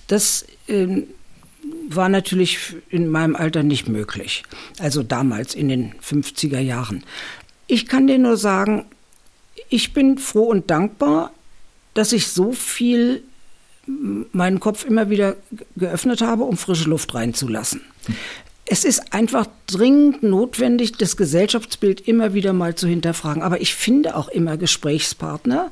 das ähm, war natürlich in meinem Alter nicht möglich. Also damals in den 50er Jahren. Ich kann dir nur sagen, ich bin froh und dankbar, dass ich so viel meinen Kopf immer wieder geöffnet habe, um frische Luft reinzulassen. Es ist einfach dringend notwendig, das Gesellschaftsbild immer wieder mal zu hinterfragen. Aber ich finde auch immer Gesprächspartner.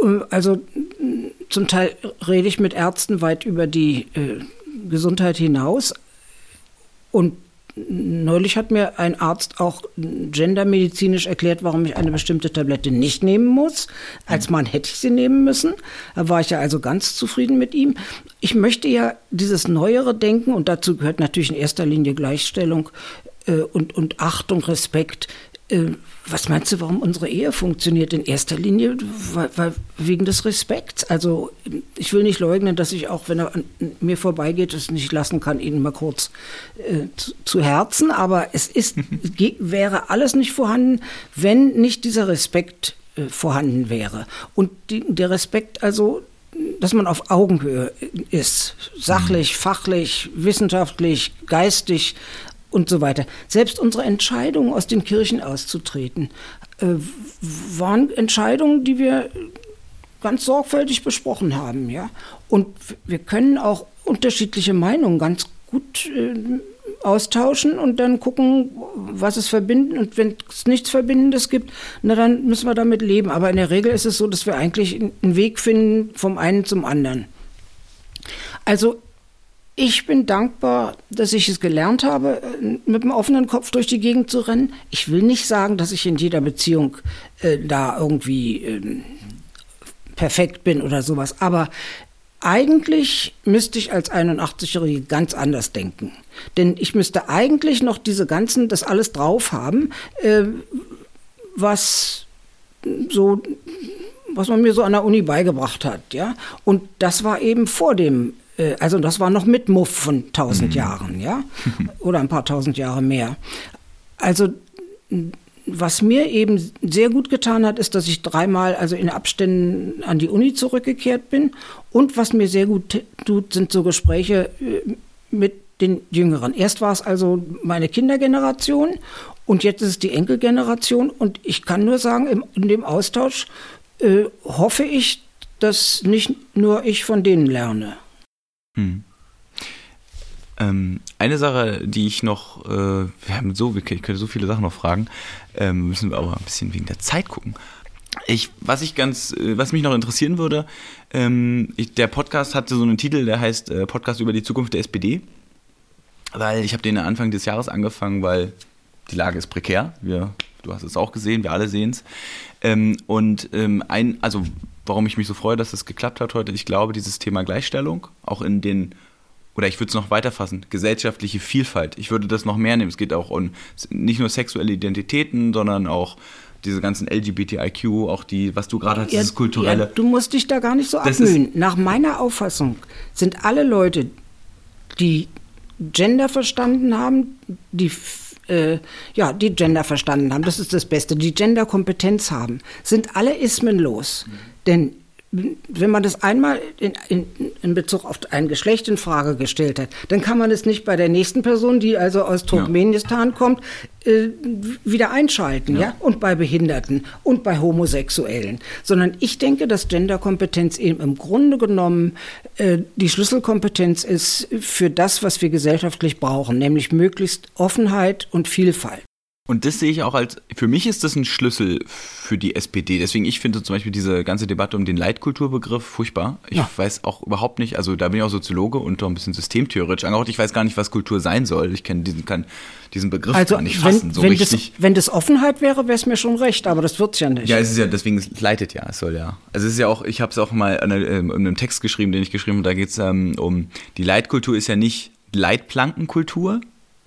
Äh, Also m, zum Teil rede ich mit Ärzten weit über die äh, Gesundheit hinaus. Und neulich hat mir ein Arzt auch gendermedizinisch erklärt, warum ich eine bestimmte Tablette nicht nehmen muss. Als Mann hätte ich sie nehmen müssen. Da war ich ja also ganz zufrieden mit ihm. Ich möchte ja dieses neuere Denken, und dazu gehört natürlich in erster Linie Gleichstellung äh, und, und Achtung, Respekt. Äh, was meinst du, warum unsere Ehe funktioniert? In erster Linie weil, weil wegen des Respekts. Also ich will nicht leugnen, dass ich auch, wenn er an mir vorbeigeht, es nicht lassen kann, ihn mal kurz äh, zu, zu Herzen. Aber es ist, wäre alles nicht vorhanden, wenn nicht dieser Respekt äh, vorhanden wäre. Und die, der Respekt also dass man auf Augenhöhe ist, sachlich, fachlich, wissenschaftlich, geistig und so weiter. Selbst unsere Entscheidung, aus den Kirchen auszutreten, äh, waren Entscheidungen, die wir ganz sorgfältig besprochen haben, ja. Und wir können auch unterschiedliche Meinungen ganz gut äh, austauschen und dann gucken, was es verbinden. Und wenn es nichts Verbindendes gibt, na dann müssen wir damit leben. Aber in der Regel ist es so, dass wir eigentlich einen Weg finden vom einen zum anderen. Also ich bin dankbar, dass ich es gelernt habe, mit dem offenen Kopf durch die Gegend zu rennen. Ich will nicht sagen, dass ich in jeder Beziehung äh, da irgendwie äh, perfekt bin oder sowas, aber eigentlich müsste ich als 81-Jährige ganz anders denken. Denn ich müsste eigentlich noch diese ganzen, das alles drauf haben, äh, was so, was man mir so an der Uni beigebracht hat, ja. Und das war eben vor dem, also das war noch mit Muff von tausend Jahren, ja. Oder ein paar tausend Jahre mehr. Also was mir eben sehr gut getan hat, ist, dass ich dreimal also in Abständen an die Uni zurückgekehrt bin. Und was mir sehr gut tut, sind so Gespräche äh, mit den Jüngeren. Erst war es also meine Kindergeneration und jetzt ist es die Enkelgeneration. Und ich kann nur sagen, im, in dem Austausch äh, hoffe ich, dass nicht nur ich von denen lerne. Hm. Ähm, eine Sache, die ich noch, äh, wir haben so, ich könnte so viele Sachen noch fragen, ähm, müssen wir aber ein bisschen wegen der Zeit gucken. Ich, was ich ganz, äh, was mich noch interessieren würde, ähm, ich, der Podcast hatte so einen Titel, der heißt äh, Podcast über die Zukunft der SPD, weil ich habe den Anfang des Jahres angefangen, weil die Lage ist prekär. Wir, du hast es auch gesehen, wir alle sehen es. Ähm, und ähm, ein, also warum ich mich so freue, dass es geklappt hat heute, ich glaube, dieses Thema Gleichstellung, auch in den oder ich würde es noch weiter fassen, gesellschaftliche Vielfalt. Ich würde das noch mehr nehmen. Es geht auch um nicht nur sexuelle Identitäten, sondern auch diese ganzen LGBTIQ, auch die, was du gerade hast, ja, dieses kulturelle. Ja, du musst dich da gar nicht so abmühen. Nach meiner Auffassung sind alle Leute, die Gender verstanden haben, die äh, ja, die Gender verstanden haben, das ist das Beste, die Genderkompetenz haben, sind alle ismenlos. Mhm. Denn wenn man das einmal in, in, in, Bezug auf ein Geschlecht in Frage gestellt hat, dann kann man es nicht bei der nächsten Person, die also aus Turkmenistan ja. kommt, äh, wieder einschalten, ja. ja. Und bei Behinderten und bei Homosexuellen. Sondern ich denke, dass Genderkompetenz eben im Grunde genommen äh, die Schlüsselkompetenz ist für das, was wir gesellschaftlich brauchen, nämlich möglichst Offenheit und Vielfalt. Und das sehe ich auch als, für mich ist das ein Schlüssel für die SPD. Deswegen, ich finde zum Beispiel diese ganze Debatte um den Leitkulturbegriff furchtbar. Ich ja. weiß auch überhaupt nicht, also da bin ich auch Soziologe und auch ein bisschen systemtheoretisch angehaucht. Ich weiß gar nicht, was Kultur sein soll. Ich kenne diesen, kann diesen Begriff also, gar nicht fassen, wenn, so wenn richtig. Das, wenn das Offenheit wäre, wäre es mir schon recht, aber das wird es ja nicht. Ja, es ist ja, deswegen, es leitet ja, es soll ja. Also es ist ja auch, ich habe es auch mal in einem Text geschrieben, den ich geschrieben habe, da geht es ähm, um, die Leitkultur ist ja nicht Leitplankenkultur,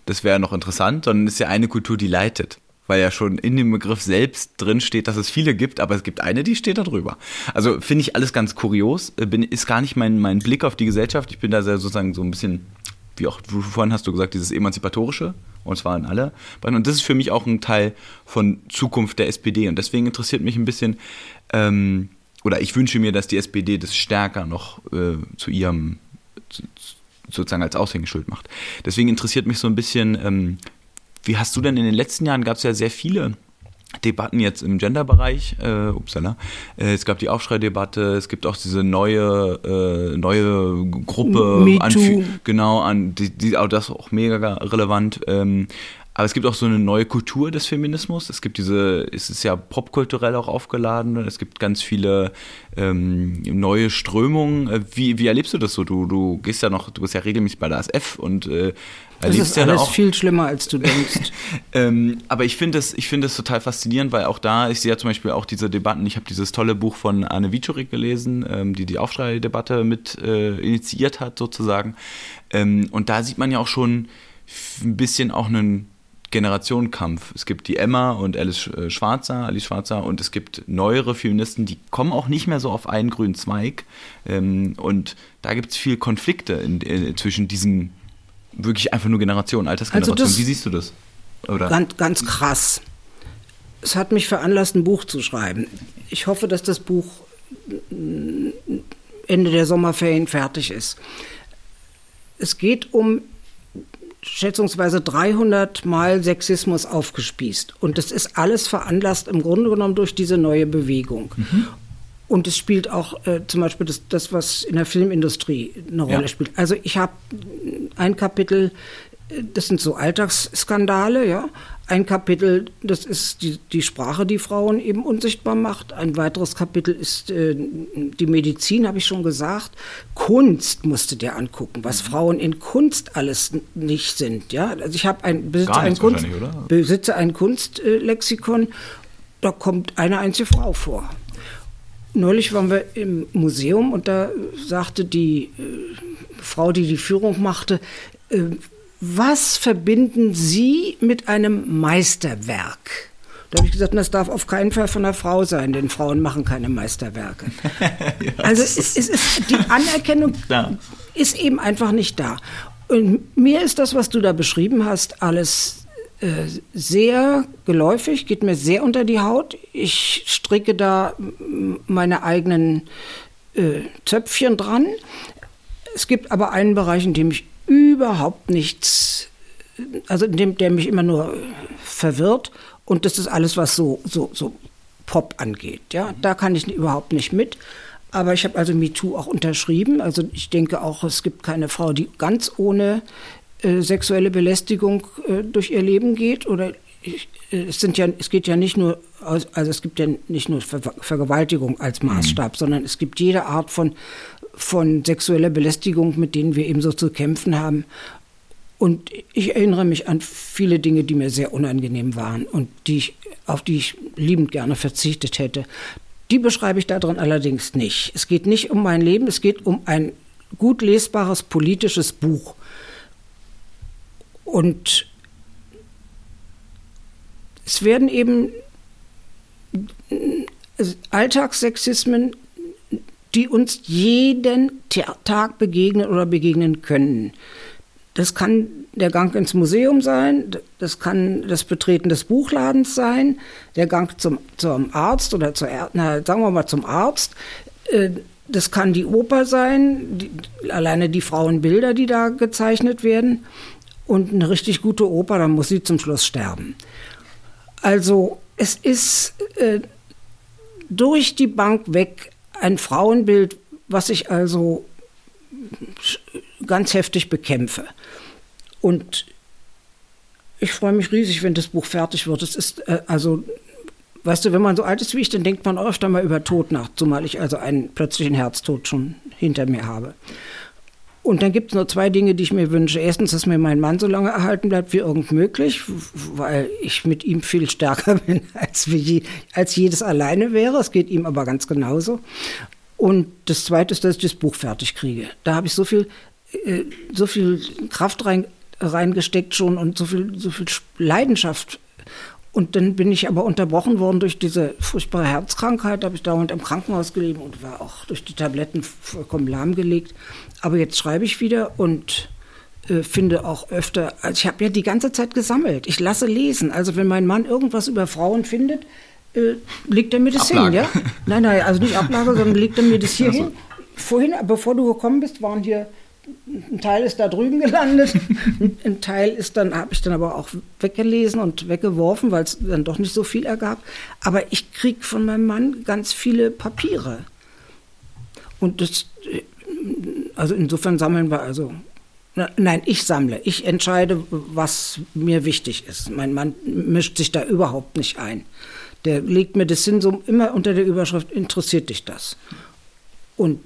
das wäre noch interessant, sondern ist ja eine Kultur, die leitet. Weil ja schon in dem Begriff selbst drin steht, dass es viele gibt, aber es gibt eine, die steht da drüber. Also finde ich alles ganz kurios. Äh, bin, ist gar nicht mein, mein Blick auf die Gesellschaft. Ich bin da sehr sozusagen so ein bisschen, wie auch du vorhin hast du gesagt, dieses Emanzipatorische. Und zwar in alle. Und das ist für mich auch ein Teil von Zukunft der SPD. Und deswegen interessiert mich ein bisschen, ähm, oder ich wünsche mir, dass die SPD das stärker noch äh, zu ihrem, zu, sozusagen als Aushängeschild macht. Deswegen interessiert mich so ein bisschen, ähm, wie hast du denn in den letzten Jahren, gab es ja sehr viele Debatten jetzt im Gender-Bereich, äh, upsala. Äh, es gab die Aufschreidebatte, es gibt auch diese neue, äh, neue Gruppe, an, genau, an die, die, auch das auch mega relevant. Ähm, aber es gibt auch so eine neue Kultur des Feminismus. Es gibt diese, es ist ja popkulturell auch aufgeladen. Es gibt ganz viele ähm, neue Strömungen. Äh, wie, wie erlebst du das so? Du, du gehst ja noch, du bist ja regelmäßig bei der ASF und äh, das ist ja alles auch, viel schlimmer, als du denkst. ähm, aber ich finde es find total faszinierend, weil auch da, ich sehe ja zum Beispiel auch diese Debatten, ich habe dieses tolle Buch von Anne Wiczorek gelesen, ähm, die die Aufschrei-Debatte mit äh, initiiert hat sozusagen. Ähm, und da sieht man ja auch schon ein bisschen auch einen Generationenkampf. Es gibt die Emma und Alice äh, Schwarzer, Alice Schwarzer und es gibt neuere Feministen, die kommen auch nicht mehr so auf einen grünen Zweig. Ähm, und da gibt es viel Konflikte in, in, äh, zwischen diesen wirklich einfach nur Generationen, Altersgenerationen. Also Wie siehst du das? Oder? Ganz, ganz krass. Es hat mich veranlasst, ein Buch zu schreiben. Ich hoffe, dass das Buch Ende der Sommerferien fertig ist. Es geht um schätzungsweise 300 Mal Sexismus aufgespießt. Und das ist alles veranlasst im Grunde genommen durch diese neue Bewegung. Mhm. Und es spielt auch äh, zum Beispiel das, das, was in der Filmindustrie eine Rolle ja. spielt. Also ich habe ein Kapitel, äh, das sind so Alltagsskandale, ja. Ein Kapitel, das ist die, die Sprache, die Frauen eben unsichtbar macht. Ein weiteres Kapitel ist äh, die Medizin, habe ich schon gesagt. Kunst musste der angucken, was mhm. Frauen in Kunst alles nicht sind. Ja? Also ich habe ein, besitze, ein Kunst, besitze ein Kunstlexikon, da kommt eine einzige Frau vor. Neulich waren wir im Museum und da sagte die äh, Frau, die die Führung machte, äh, was verbinden Sie mit einem Meisterwerk? Da habe ich gesagt, das darf auf keinen Fall von einer Frau sein, denn Frauen machen keine Meisterwerke. ja, also es, es ist, die Anerkennung ja. ist eben einfach nicht da. Und mir ist das, was du da beschrieben hast, alles äh, sehr geläufig, geht mir sehr unter die Haut. Ich stricke da meine eigenen äh, Zöpfchen dran. Es gibt aber einen Bereich, in dem ich überhaupt nichts, also dem, der mich immer nur verwirrt. Und das ist alles, was so, so, so Pop angeht. Ja, da kann ich überhaupt nicht mit. Aber ich habe also MeToo auch unterschrieben. Also ich denke auch, es gibt keine Frau, die ganz ohne äh, sexuelle Belästigung äh, durch ihr Leben geht. Oder ich, äh, es sind ja, es geht ja nicht nur, aus, also es gibt ja nicht nur Ver Vergewaltigung als Maßstab, mhm. sondern es gibt jede Art von von sexueller Belästigung, mit denen wir eben so zu kämpfen haben. Und ich erinnere mich an viele Dinge, die mir sehr unangenehm waren und die ich, auf die ich liebend gerne verzichtet hätte. Die beschreibe ich darin allerdings nicht. Es geht nicht um mein Leben, es geht um ein gut lesbares politisches Buch. Und es werden eben Alltagssexismen die uns jeden Tag begegnen oder begegnen können. Das kann der Gang ins Museum sein, das kann das Betreten des Buchladens sein, der Gang zum, zum Arzt oder zur, na, sagen wir mal zum Arzt. Äh, das kann die Oper sein, die, alleine die Frauenbilder, die da gezeichnet werden. Und eine richtig gute Oper, dann muss sie zum Schluss sterben. Also es ist äh, durch die Bank weg ein Frauenbild, was ich also ganz heftig bekämpfe. Und ich freue mich riesig, wenn das Buch fertig wird. Es ist äh, also, weißt du, wenn man so alt ist wie ich, dann denkt man öfter mal über Tod nach, zumal ich also einen plötzlichen Herztod schon hinter mir habe. Und dann gibt es nur zwei Dinge, die ich mir wünsche. Erstens, dass mir mein Mann so lange erhalten bleibt wie irgend möglich, weil ich mit ihm viel stärker bin, als, wie, als jedes alleine wäre. Es geht ihm aber ganz genauso. Und das Zweite ist, dass ich das Buch fertig kriege. Da habe ich so viel, äh, so viel Kraft rein, reingesteckt schon und so viel, so viel Leidenschaft und dann bin ich aber unterbrochen worden durch diese furchtbare Herzkrankheit. Da habe ich dauernd im Krankenhaus gelebt und war auch durch die Tabletten vollkommen lahmgelegt. Aber jetzt schreibe ich wieder und äh, finde auch öfter, also ich habe ja die ganze Zeit gesammelt. Ich lasse lesen. Also wenn mein Mann irgendwas über Frauen findet, äh, legt er mir das Ablage. hin. Ja? Nein, nein, also nicht Ablage, sondern legt er mir das hier also. hin. Vorhin, bevor du gekommen bist, waren hier ein Teil ist da drüben gelandet, ein Teil ist dann, habe ich dann aber auch weggelesen und weggeworfen, weil es dann doch nicht so viel ergab. Aber ich kriege von meinem Mann ganz viele Papiere. Und das, also insofern sammeln wir also. Nein, ich sammle. Ich entscheide, was mir wichtig ist. Mein Mann mischt sich da überhaupt nicht ein. Der legt mir das hin, so immer unter der Überschrift, interessiert dich das? Und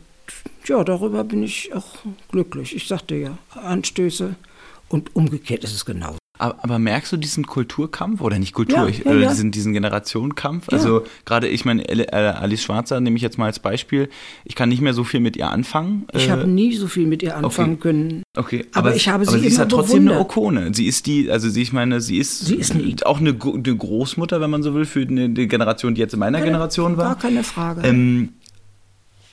ja, darüber bin ich auch glücklich. Ich sagte ja, Anstöße und umgekehrt ist es genauso. Aber, aber, merkst du diesen Kulturkampf oder nicht Kultur, ja, ich, ja, ja. diesen, diesen Generationenkampf? Also gerade, ich meine, äh, Alice Schwarzer nehme ich jetzt mal als Beispiel. Ich kann nicht mehr so viel mit ihr anfangen. Ich äh, habe nie so viel mit ihr anfangen okay. können. Okay, aber, aber ich habe sie aber sie ist ja trotzdem bewundert. eine Okone. Sie ist die, also sie, ich meine, sie ist, sie ist nie. auch eine, eine, Großmutter, wenn man so will, für eine, die Generation, die jetzt in meiner keine, Generation war. Gar keine Frage. Ähm,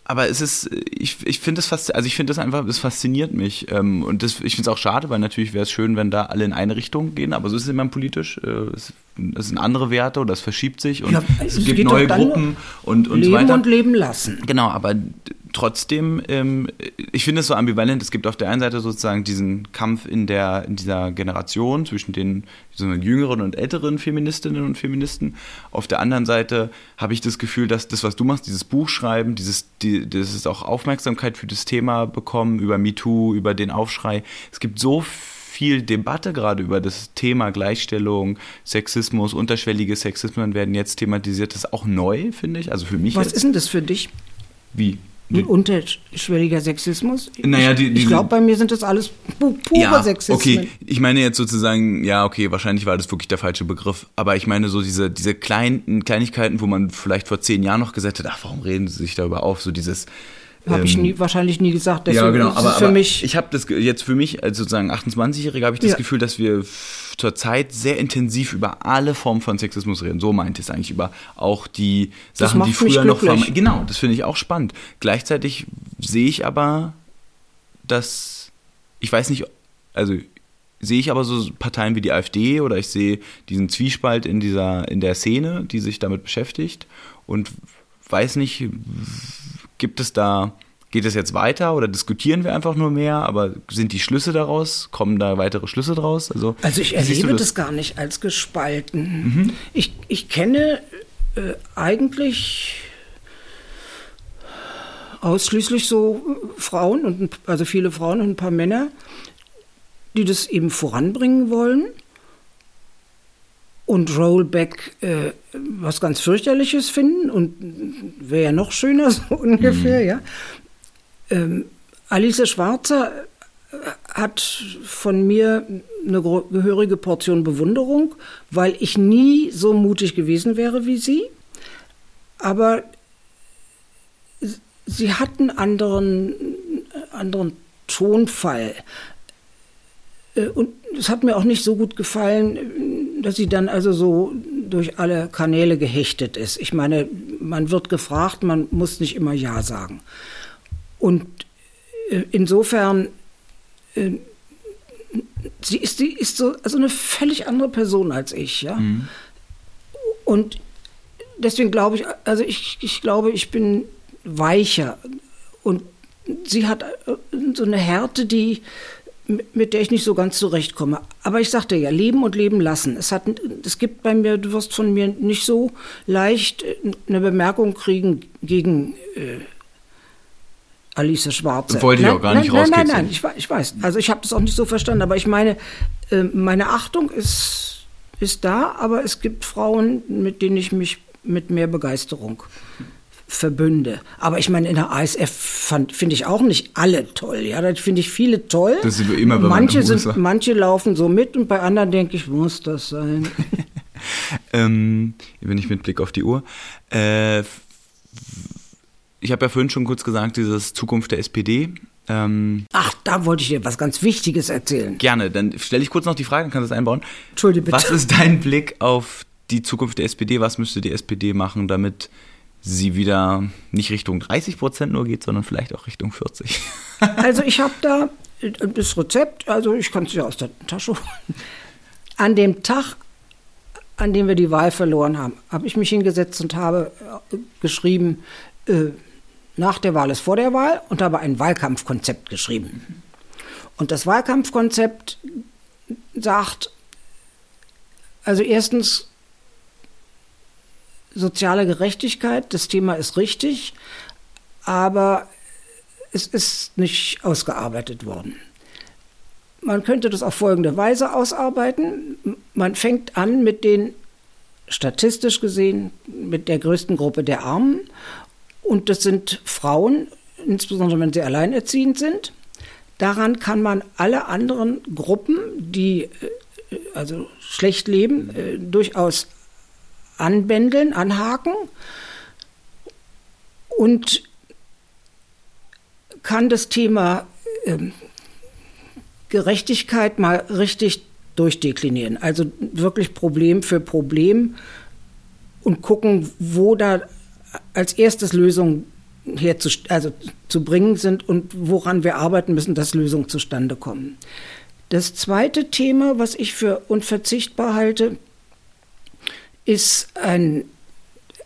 aber es ist, ich, ich finde das fast, also ich finde das einfach, das fasziniert mich. Ähm, und das, ich finde es auch schade, weil natürlich wäre es schön, wenn da alle in eine Richtung gehen, aber so ist es immer politisch. Äh, es, es sind andere Werte oder es verschiebt sich und Ja, es, es gibt neue Gruppen und, und so leben weiter. und leben lassen. Genau, aber trotzdem, ähm, ich finde es so ambivalent. Es gibt auf der einen Seite sozusagen diesen Kampf in der in dieser Generation zwischen den so jüngeren und älteren Feministinnen und Feministen. Auf der anderen Seite habe ich das Gefühl, dass das, was du machst, dieses Buch schreiben, dieses, die, das ist auch Aufmerksamkeit für das Thema bekommen, über MeToo, über den Aufschrei. Es gibt so viel Debatte gerade über das Thema Gleichstellung, Sexismus, unterschwellige Sexismen werden jetzt thematisiert. Das ist auch neu, finde ich. Also für mich. Was jetzt. ist denn das für dich? Wie? Ein unterschwelliger Sexismus? Naja, die- ich die- ich glaube, bei mir sind das alles pu pure ja, Sexismen. okay. Ich meine jetzt sozusagen, ja, okay, wahrscheinlich war das wirklich der falsche Begriff, aber ich meine so diese, diese kleinen Kleinigkeiten, wo man vielleicht vor zehn Jahren noch gesagt hat, ach, warum reden sie sich darüber auf, so dieses Habe ich ähm, nie, wahrscheinlich nie gesagt. Deswegen ja, genau. Aber, für aber mich. ich habe das jetzt für mich als sozusagen 28-Jähriger habe ich das Ja. Gefühl, dass wir zurzeit sehr intensiv über alle Formen von Sexismus reden. So meint es eigentlich über auch die Sachen, die früher noch genau. Das finde ich auch spannend. Gleichzeitig sehe ich aber, dass ich weiß nicht, also sehe ich aber so Parteien wie die AfD oder ich sehe diesen Zwiespalt in dieser, in der Szene, die sich damit beschäftigt und weiß nicht, gibt es da, geht es jetzt weiter oder diskutieren wir einfach nur mehr, aber sind die Schlüsse daraus, kommen da weitere Schlüsse draus? Also, Also ich erlebe das? gar nicht als gespalten. Ich, ich kenne äh, eigentlich ausschließlich so äh, Frauen und also viele Frauen und ein paar Männer, die das eben voranbringen wollen. Und Rollback äh, was ganz fürchterliches finden und wäre ja noch schöner so ungefähr, ja. Ähm, Alice Schwarzer äh, hat von mir eine gehörige Portion Bewunderung, weil ich nie so mutig gewesen wäre wie sie. Aber sie hat einen anderen, anderen Tonfall. Äh, Und es hat mir auch nicht so gut gefallen, dass sie dann also so durch alle Kanäle gehechtet ist. Ich meine, man wird gefragt, man muss nicht immer Ja sagen. Und äh, insofern, äh, sie ist, sie ist so also eine völlig andere Person als ich, ja. Und deswegen glaube ich, also ich, ich glaube, ich bin weicher und sie hat äh, so eine Härte, die mit der ich nicht so ganz zurechtkomme. Aber ich sagte ja, leben und leben lassen. Es, hat, es gibt bei mir, du wirst von mir nicht so leicht äh, eine Bemerkung kriegen gegen äh, Alice Schwarze. Wollte ich nein, auch gar nein, nicht Nein, nein, rauskitzeln. nein, ich, ich weiß. Also ich habe das auch nicht so verstanden. Aber ich meine, äh, meine Achtung ist, ist da, aber es gibt Frauen, mit denen ich mich mit mehr Begeisterung verbünde. Aber ich meine, in der ASF finde ich auch nicht alle toll. Ja, da finde ich viele toll. Das ist immer, wenn man manche, sind, manche laufen so mit und bei anderen denke ich, muss das sein? Ähm, bin ich mit Blick auf die Uhr. Äh, ich habe ja vorhin schon kurz gesagt, dieses Zukunft der SPD. Ähm, Ach, da wollte ich dir was ganz Wichtiges erzählen. gerne, dann stelle ich kurz noch die Frage, dann kannst du das einbauen. Entschuldige, bitte. Was ist dein Blick auf die Zukunft der SPD? Was müsste die SPD machen, damit sie wieder nicht Richtung 30 Prozent nur geht, sondern vielleicht auch Richtung 40? Also ich habe da äh, das Rezept, also ich kann es ja aus der Tasche holen. An dem Tag, an dem wir die Wahl verloren haben, habe ich mich hingesetzt und habe äh, geschrieben, äh, nach der Wahl ist vor der Wahl und habe ein Wahlkampfkonzept geschrieben. Und das Wahlkampfkonzept sagt, also erstens soziale Gerechtigkeit, das Thema ist richtig, aber es ist nicht ausgearbeitet worden. Man könnte das auf folgende Weise ausarbeiten. Man fängt an mit den, statistisch gesehen, mit der größten Gruppe der Armen. Und das sind Frauen, insbesondere wenn sie alleinerziehend sind. Daran kann man alle anderen Gruppen, die äh, also schlecht leben, äh, durchaus anbändeln, anhaken. Und kann das Thema ähm, Gerechtigkeit mal richtig durchdeklinieren. Also wirklich Problem für Problem und gucken, wo da als erstes Lösungen also zu bringen sind und woran wir arbeiten müssen, dass Lösungen zustande kommen. Das zweite Thema, was ich für unverzichtbar halte, ist ein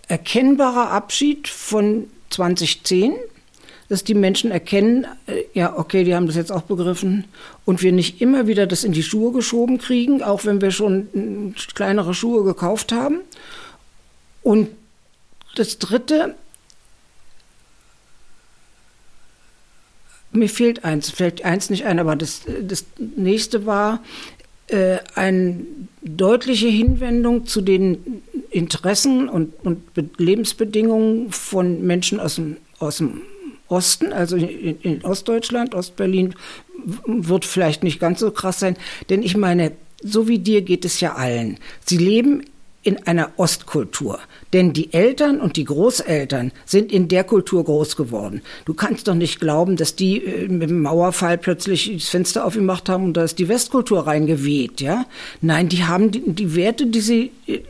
erkennbarer Abschied von 2010 dass die Menschen erkennen, äh, ja, okay, die haben das jetzt auch begriffen und wir nicht immer wieder das in die Schuhe geschoben kriegen, auch wenn wir schon äh, kleinere Schuhe gekauft haben. Und das Dritte, mir fehlt eins, fällt eins nicht ein, aber das, das nächste war äh, eine deutliche Hinwendung zu den Interessen und, und Be Lebensbedingungen von Menschen aus dem, aus dem Osten, also in, in Ostdeutschland, Ostberlin, wird vielleicht nicht ganz so krass sein, denn ich meine, so wie dir geht es ja allen. Sie leben in einer Ostkultur. Denn die Eltern und die Großeltern sind in der Kultur groß geworden. Du kannst doch nicht glauben, dass die äh, mit dem Mauerfall plötzlich das Fenster aufgemacht haben und da ist die Westkultur reingeweht, ja? Nein, die haben die, die Werte, die sie äh,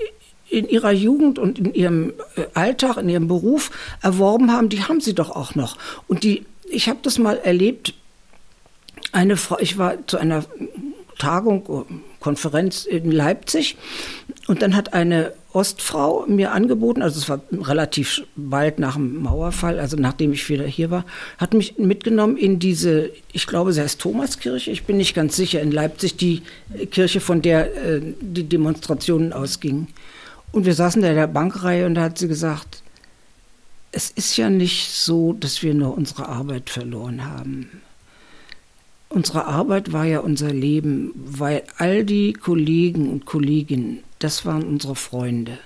in ihrer Jugend und in ihrem äh, Alltag, in ihrem Beruf erworben haben, die haben sie doch auch noch. Und die, ich habe das mal erlebt, eine Frau, ich war zu einer Tagung, Konferenz in Leipzig. Und dann hat eine Ostfrau mir angeboten, also es war relativ bald nach dem Mauerfall, also nachdem ich wieder hier war, hat mich mitgenommen in diese, ich glaube, sie heißt Thomaskirche, ich bin nicht ganz sicher, in Leipzig, die Kirche, von der äh, die Demonstrationen ausgingen. Und wir saßen da in der Bankreihe und da hat sie gesagt, es ist ja nicht so, dass wir nur unsere Arbeit verloren haben. Unsere Arbeit war ja unser Leben, weil all die Kollegen und Kolleginnen, das waren unsere Freunde.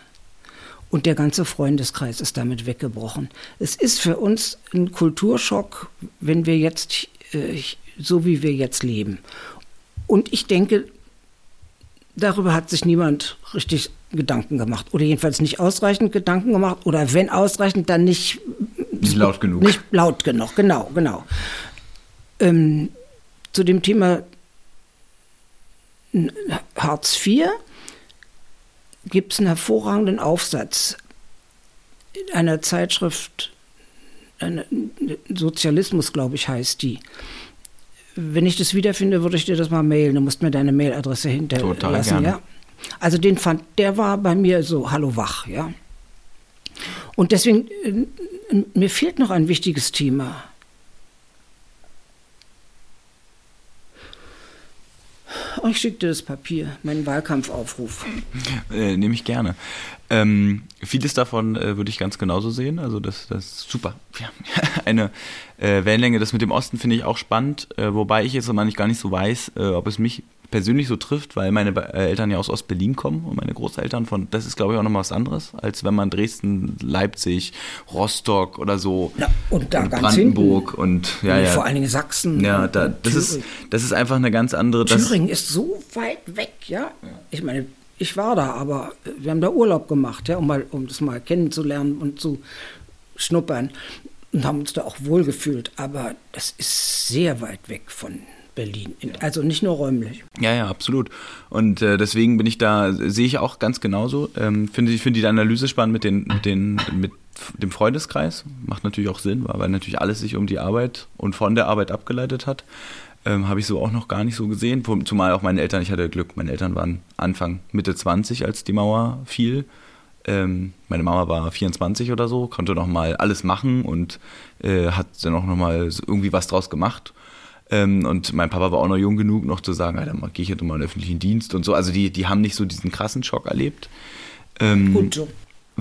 Und der ganze Freundeskreis ist damit weggebrochen. Es ist für uns ein Kulturschock, wenn wir jetzt, äh, so wie wir jetzt leben. Und ich denke, darüber hat sich niemand richtig Gedanken gemacht. Oder jedenfalls nicht ausreichend Gedanken gemacht. Oder wenn ausreichend, dann nicht, nicht laut genug. Nicht laut genug, genau, genau. Ähm, zu dem Thema Hartz IV gibt es einen hervorragenden Aufsatz in einer Zeitschrift, eine, Sozialismus, glaube ich, heißt die. Wenn ich das wiederfinde, würde ich dir das mal mailen. Du musst mir deine Mailadresse hinterlassen. Total gerne. Ja? Also den fand, der war bei mir so hallo wach, ja. Und deswegen, äh, mir fehlt noch ein wichtiges Thema. Oh, ich schicke dir das Papier, meinen Wahlkampfaufruf. Äh, Nehme ich gerne. Ähm, vieles davon äh, würde ich ganz genauso sehen. Also das, das ist super. Ja. Eine äh, Wellenlänge, das mit dem Osten finde ich auch spannend, äh, wobei ich jetzt immer nicht gar nicht so weiß, äh, ob es mich persönlich so trifft, weil meine äh, Eltern ja aus Ostberlin kommen und meine Großeltern von, das ist glaube ich auch nochmal was anderes, als wenn man Dresden, Leipzig, Rostock oder so ja, und da und ganz Brandenburg hinten. und ja, ja. vor allen Dingen Sachsen. Ja, da, das ist das ist einfach eine ganz andere. Thüringen ist so weit weg, ja. Ich meine, ich war da, aber wir haben da Urlaub gemacht, ja, um mal um das mal kennenzulernen und zu schnuppern und haben uns da auch wohlgefühlt, aber das ist sehr weit weg von Berlin. Also nicht nur räumlich. Ja, ja, absolut. Und äh, deswegen bin ich da, sehe ich auch ganz genauso. Ähm, finde ich finde die Analyse spannend mit den, mit den, mit dem Freundeskreis. Macht natürlich auch Sinn, weil natürlich alles sich um die Arbeit und von der Arbeit abgeleitet hat. Ähm, Habe ich so auch noch gar nicht so gesehen. Zumal auch meine Eltern, ich hatte Glück, meine Eltern waren Anfang, Mitte 20, als die Mauer fiel. Ähm, meine Mama war 24 oder so, konnte noch mal alles machen und äh, hat dann auch noch mal irgendwie was draus gemacht. Ähm, und mein Papa war auch noch jung genug, noch zu sagen, dann gehe ich jetzt mal in den öffentlichen Dienst und so. Also die, die haben nicht so diesen krassen Schock erlebt. Ähm, Gut so.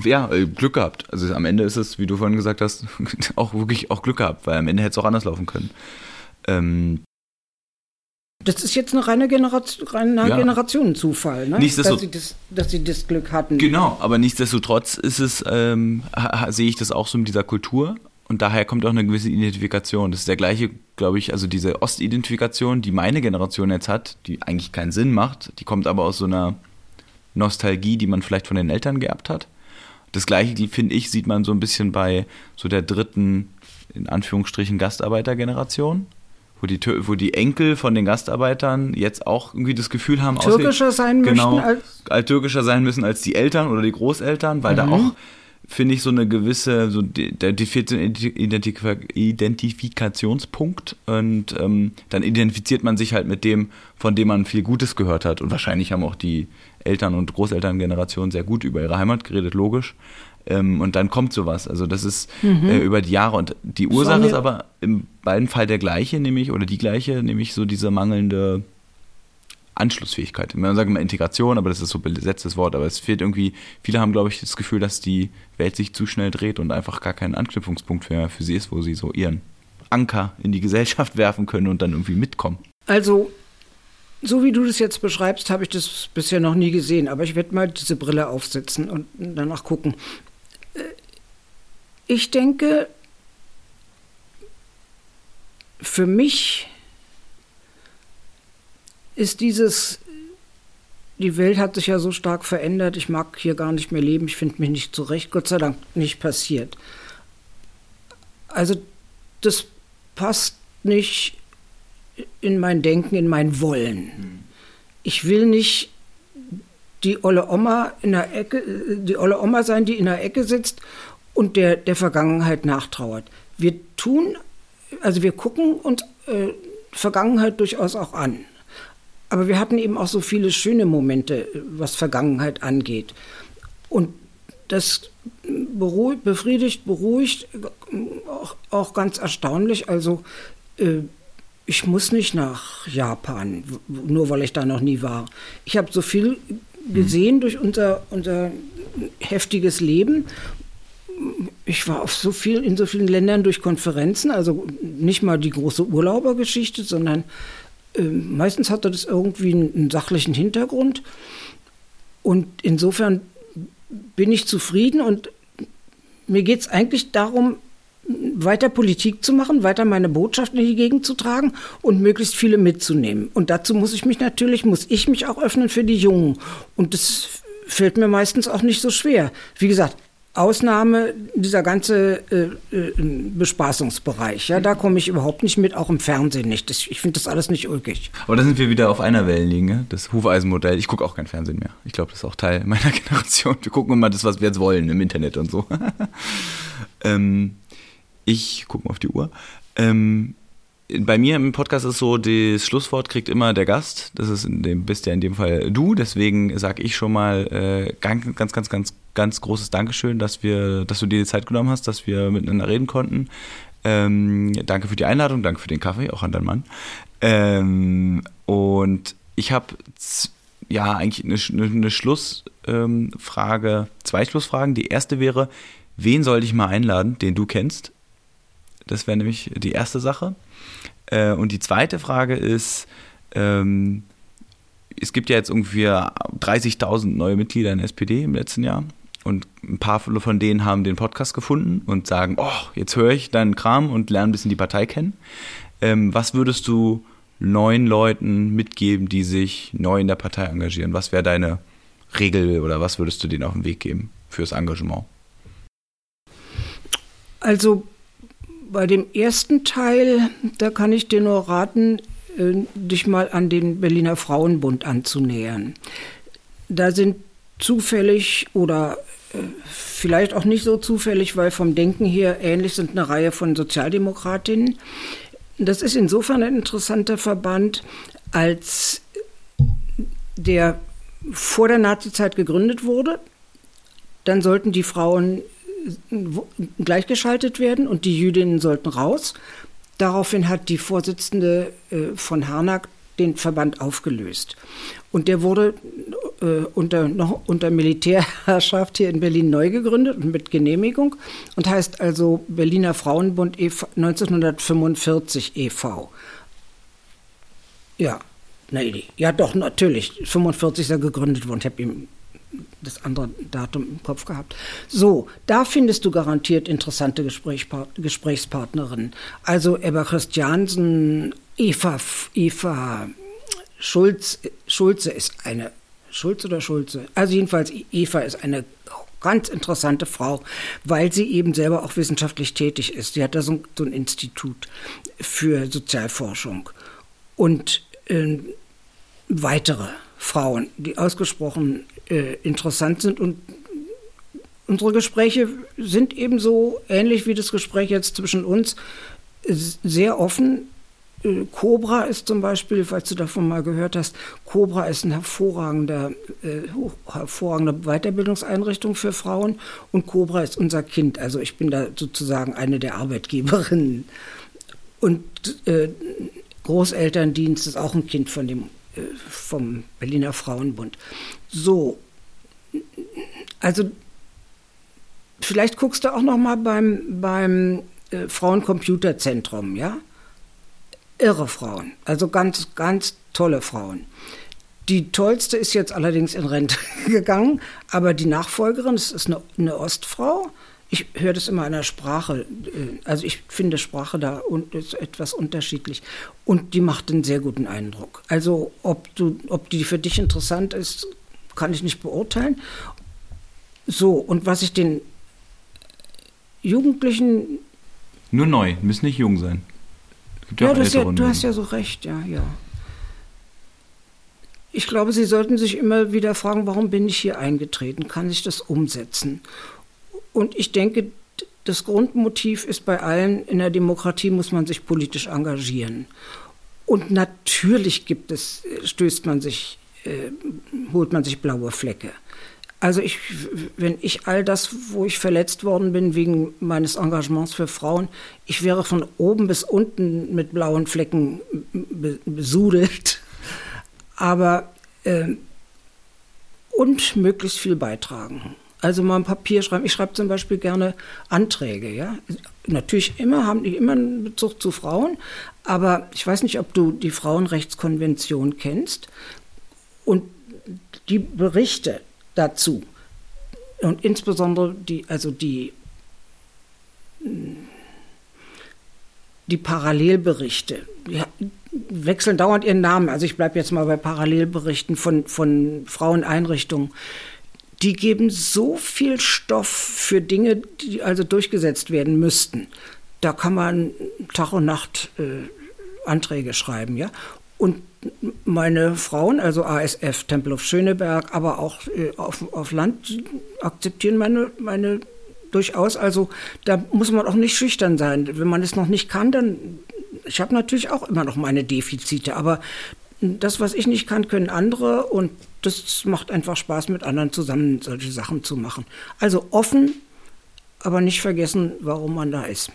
Ja, äh, Glück gehabt. Also am Ende ist es, wie du vorhin gesagt hast, auch wirklich auch Glück gehabt, weil am Ende hätte es auch anders laufen können. Ähm, das ist jetzt eine reine, Generation, reiner ja. Generationenzufall, ne? dass, sie das, dass sie das Glück hatten. Genau, aber nichtsdestotrotz ist es, ähm, sehe ich das auch so mit dieser Kultur. Und daher kommt auch eine gewisse Identifikation. Das ist der gleiche, glaube ich, also diese Ostidentifikation, die meine Generation jetzt hat, die eigentlich keinen Sinn macht, die kommt aber aus so einer Nostalgie, die man vielleicht von den Eltern geerbt hat. Das gleiche, finde ich, sieht man so ein bisschen bei so der dritten, in Anführungsstrichen, Gastarbeitergeneration wo die, wo die Enkel von den Gastarbeitern jetzt auch irgendwie das Gefühl haben, türkischer sein genau, möchten als alttürkischer sein müssen als die Eltern oder die Großeltern, weil mhm. da auch finde ich so eine gewisse so der Identifikationspunkt und ähm, dann identifiziert man sich halt mit dem, von dem man viel Gutes gehört hat und wahrscheinlich haben auch die Eltern und Großelterngenerationen sehr gut über ihre Heimat geredet, logisch. Ähm, und dann kommt sowas. Also das ist mhm. äh, über die Jahre. Und die Ursache ist aber im beiden Fall der gleiche, nämlich, oder die gleiche, nämlich so diese mangelnde Anschlussfähigkeit. Man sagt immer Integration, aber das ist so besetztes Wort, aber es fehlt irgendwie, viele haben, glaube ich, das Gefühl, dass die Welt sich zu schnell dreht und einfach gar kein Anknüpfungspunkt mehr für sie ist, wo sie so ihren Anker in die Gesellschaft werfen können und dann irgendwie mitkommen. Also so wie du das jetzt beschreibst, habe ich das bisher noch nie gesehen, aber ich werde mal diese Brille aufsetzen und danach gucken. Ich denke, für mich ist dieses, die Welt hat sich ja so stark verändert, ich mag hier gar nicht mehr leben, ich finde mich nicht zurecht, Gott sei Dank nicht passiert. Also das passt nicht in mein Denken, in mein Wollen. Ich will nicht die olle Oma in der Ecke, die olle Oma sein, die in der Ecke sitzt und der, der Vergangenheit nachtrauert. Wir tun, also wir gucken uns äh, Vergangenheit durchaus auch an. Aber wir hatten eben auch so viele schöne Momente, was Vergangenheit angeht. Und das beruhigt, befriedigt, beruhigt, auch, auch ganz erstaunlich. Also äh, ich muss nicht nach Japan, nur weil ich da noch nie war. Ich habe so viel gesehen durch unser, unser heftiges Leben. Ich war auf so viel, in so vielen Ländern durch Konferenzen, also nicht mal die große Urlaubergeschichte, sondern äh, meistens hatte das irgendwie einen, sachlichen Hintergrund. Und insofern bin ich zufrieden und mir geht es eigentlich darum, weiter Politik zu machen, weiter meine Botschaft in die Gegend zu tragen und möglichst viele mitzunehmen. Und dazu muss ich mich natürlich, muss ich mich auch öffnen für die Jungen. Und das fällt mir meistens auch nicht so schwer. Wie gesagt, Ausnahme dieser ganze äh, äh, Bespaßungsbereich. Ja, da komme ich überhaupt nicht mit, auch im Fernsehen nicht. Das, ich finde das alles nicht ulkig. Aber da sind wir wieder auf einer Wellenlinie, das Hufeisenmodell. Ich gucke auch kein Fernsehen mehr. Ich glaube, das ist auch Teil meiner Generation. Wir gucken immer das, was wir jetzt wollen im Internet und so. ähm, ich gucke mal auf die Uhr. Ähm, bei mir im Podcast ist so, das Schlusswort kriegt immer der Gast. Das ist dem, bist ja in dem Fall du. Deswegen sage ich schon mal äh, ganz, ganz, ganz, ganz, ganz großes Dankeschön, dass wir, dass du dir die Zeit genommen hast, dass wir miteinander reden konnten. Ähm, danke für die Einladung, danke für den Kaffee, auch an deinen Mann. Ähm, und ich habe ja eigentlich eine, eine Schlussfrage, ähm, zwei Schlussfragen. Die erste wäre, wen soll ich mal einladen, den du kennst? Das wäre nämlich die erste Sache. Äh, und die zweite Frage ist, ähm, es gibt ja jetzt ungefähr 30.000 neue Mitglieder in der SPD im letzten Jahr. Und ein paar von denen haben den Podcast gefunden und sagen, oh, jetzt höre ich deinen Kram und lerne ein bisschen die Partei kennen. Ähm, was würdest du neuen Leuten mitgeben, die sich neu in der Partei engagieren? Was wäre deine Regel oder was würdest du denen auf den Weg geben fürs Engagement? Also bei dem ersten Teil, da kann ich dir nur raten, äh, dich mal an den Berliner Frauenbund anzunähern. Da sind zufällig oder vielleicht auch nicht so zufällig, weil vom Denken her ähnlich sind eine Reihe von Sozialdemokratinnen. Das ist insofern ein interessanter Verband, als der vor der Nazizeit gegründet wurde. Dann sollten die Frauen gleichgeschaltet werden und die Jüdinnen sollten raus. Daraufhin hat die Vorsitzende äh, von Harnack den Verband aufgelöst. Und der wurde äh, unter, noch unter Militärherrschaft hier in Berlin neu gegründet und mit Genehmigung und heißt also Berliner Frauenbund e.V. 1945 e.V. Ja, nee, ja doch, natürlich. 45 ist er gegründet worden. Ich habe ihm das andere Datum im Kopf gehabt. So, da findest du garantiert interessante Gesprächspartnerinnen. Also Ebba Christiansen, Eva, Eva Schulz, Schulze ist eine, Schulze oder Schulze? Also jedenfalls Eva ist eine ganz interessante Frau, weil sie eben selber auch wissenschaftlich tätig ist. Sie hat da so, so ein Institut für Sozialforschung. Und äh, weitere Frauen, die ausgesprochen äh, interessant sind und unsere Gespräche sind ebenso ähnlich wie das Gespräch jetzt zwischen uns sehr offen. Äh, Cobra ist zum Beispiel, falls du davon mal gehört hast, Cobra ist eine hervorragende, äh, hervorragende Weiterbildungseinrichtung für Frauen und Cobra ist unser Kind. Also ich bin da sozusagen eine der Arbeiitgeberinnen. Und äh, Großelterndienst ist auch ein Kind von dem vom Berliner Frauenbund. So, also vielleicht guckst du auch noch mal beim, beim äh, Frauencomputerzentrum, ja? Irre Frauen, also ganz, ganz tolle Frauen. Die tollste ist jetzt allerdings in Rente gegangen, aber die Nachfolgerin, das ist eine, eine Ostfrau, ich höre das immer in der Sprache. Äh, also ich finde Sprache da etwas unterschiedlich. Und die macht einen sehr guten Eindruck. Also ob, du, ob die für dich interessant ist, kann ich nicht beurteilen. So, und was ich den Jugendlichen. Nur neu, müssen nicht jung sein. Ja, ja, du, hast ja, du hast ja so recht, ja, ja. Ich glaube, Sie sollten sich immer wieder fragen, warum bin ich hier eingetreten? Kann ich das umsetzen? Und ich denke, das Grundmotiv ist bei allen, in der Demokratie muss man sich politisch engagieren. Und natürlich gibt es, stößt man sich, äh, holt man sich blaue Flecke. Also ich, wenn ich all das, wo ich verletzt worden bin wegen meines Engagements für Frauen, ich wäre von oben bis unten mit blauen Flecken besudelt. Aber äh, und möglichst viel beitragen. Also mal ein Papier schreiben. Ich schreibe zum Beispiel gerne Anträge, ja. Natürlich immer haben die immer einen Bezug zu Frauen, aber ich weiß nicht, ob du die Frauenrechtskonvention kennst und die Berichte dazu und insbesondere die, also die, die Parallelberichte, die wechseln dauernd ihren Namen. Also ich bleibe jetzt mal bei Parallelberichten von, von Fraueneinrichtungen. Die geben so viel Stoff für Dinge, die also durchgesetzt werden müssten. Da kann man Tag und Nacht äh, Anträge schreiben, ja. Und meine Frauen, also ASF, Tempelhof Schöneberg, aber auch äh, auf, auf Land, akzeptieren meine, meine durchaus. Also da muss man auch nicht schüchtern sein. Wenn man es noch nicht kann, dann. Ich habe natürlich auch immer noch meine Defizite, aber das, was ich nicht kann, können andere und das macht einfach Spaß, mit anderen zusammen solche Sachen zu machen. Also offen, aber nicht vergessen, warum man da ist.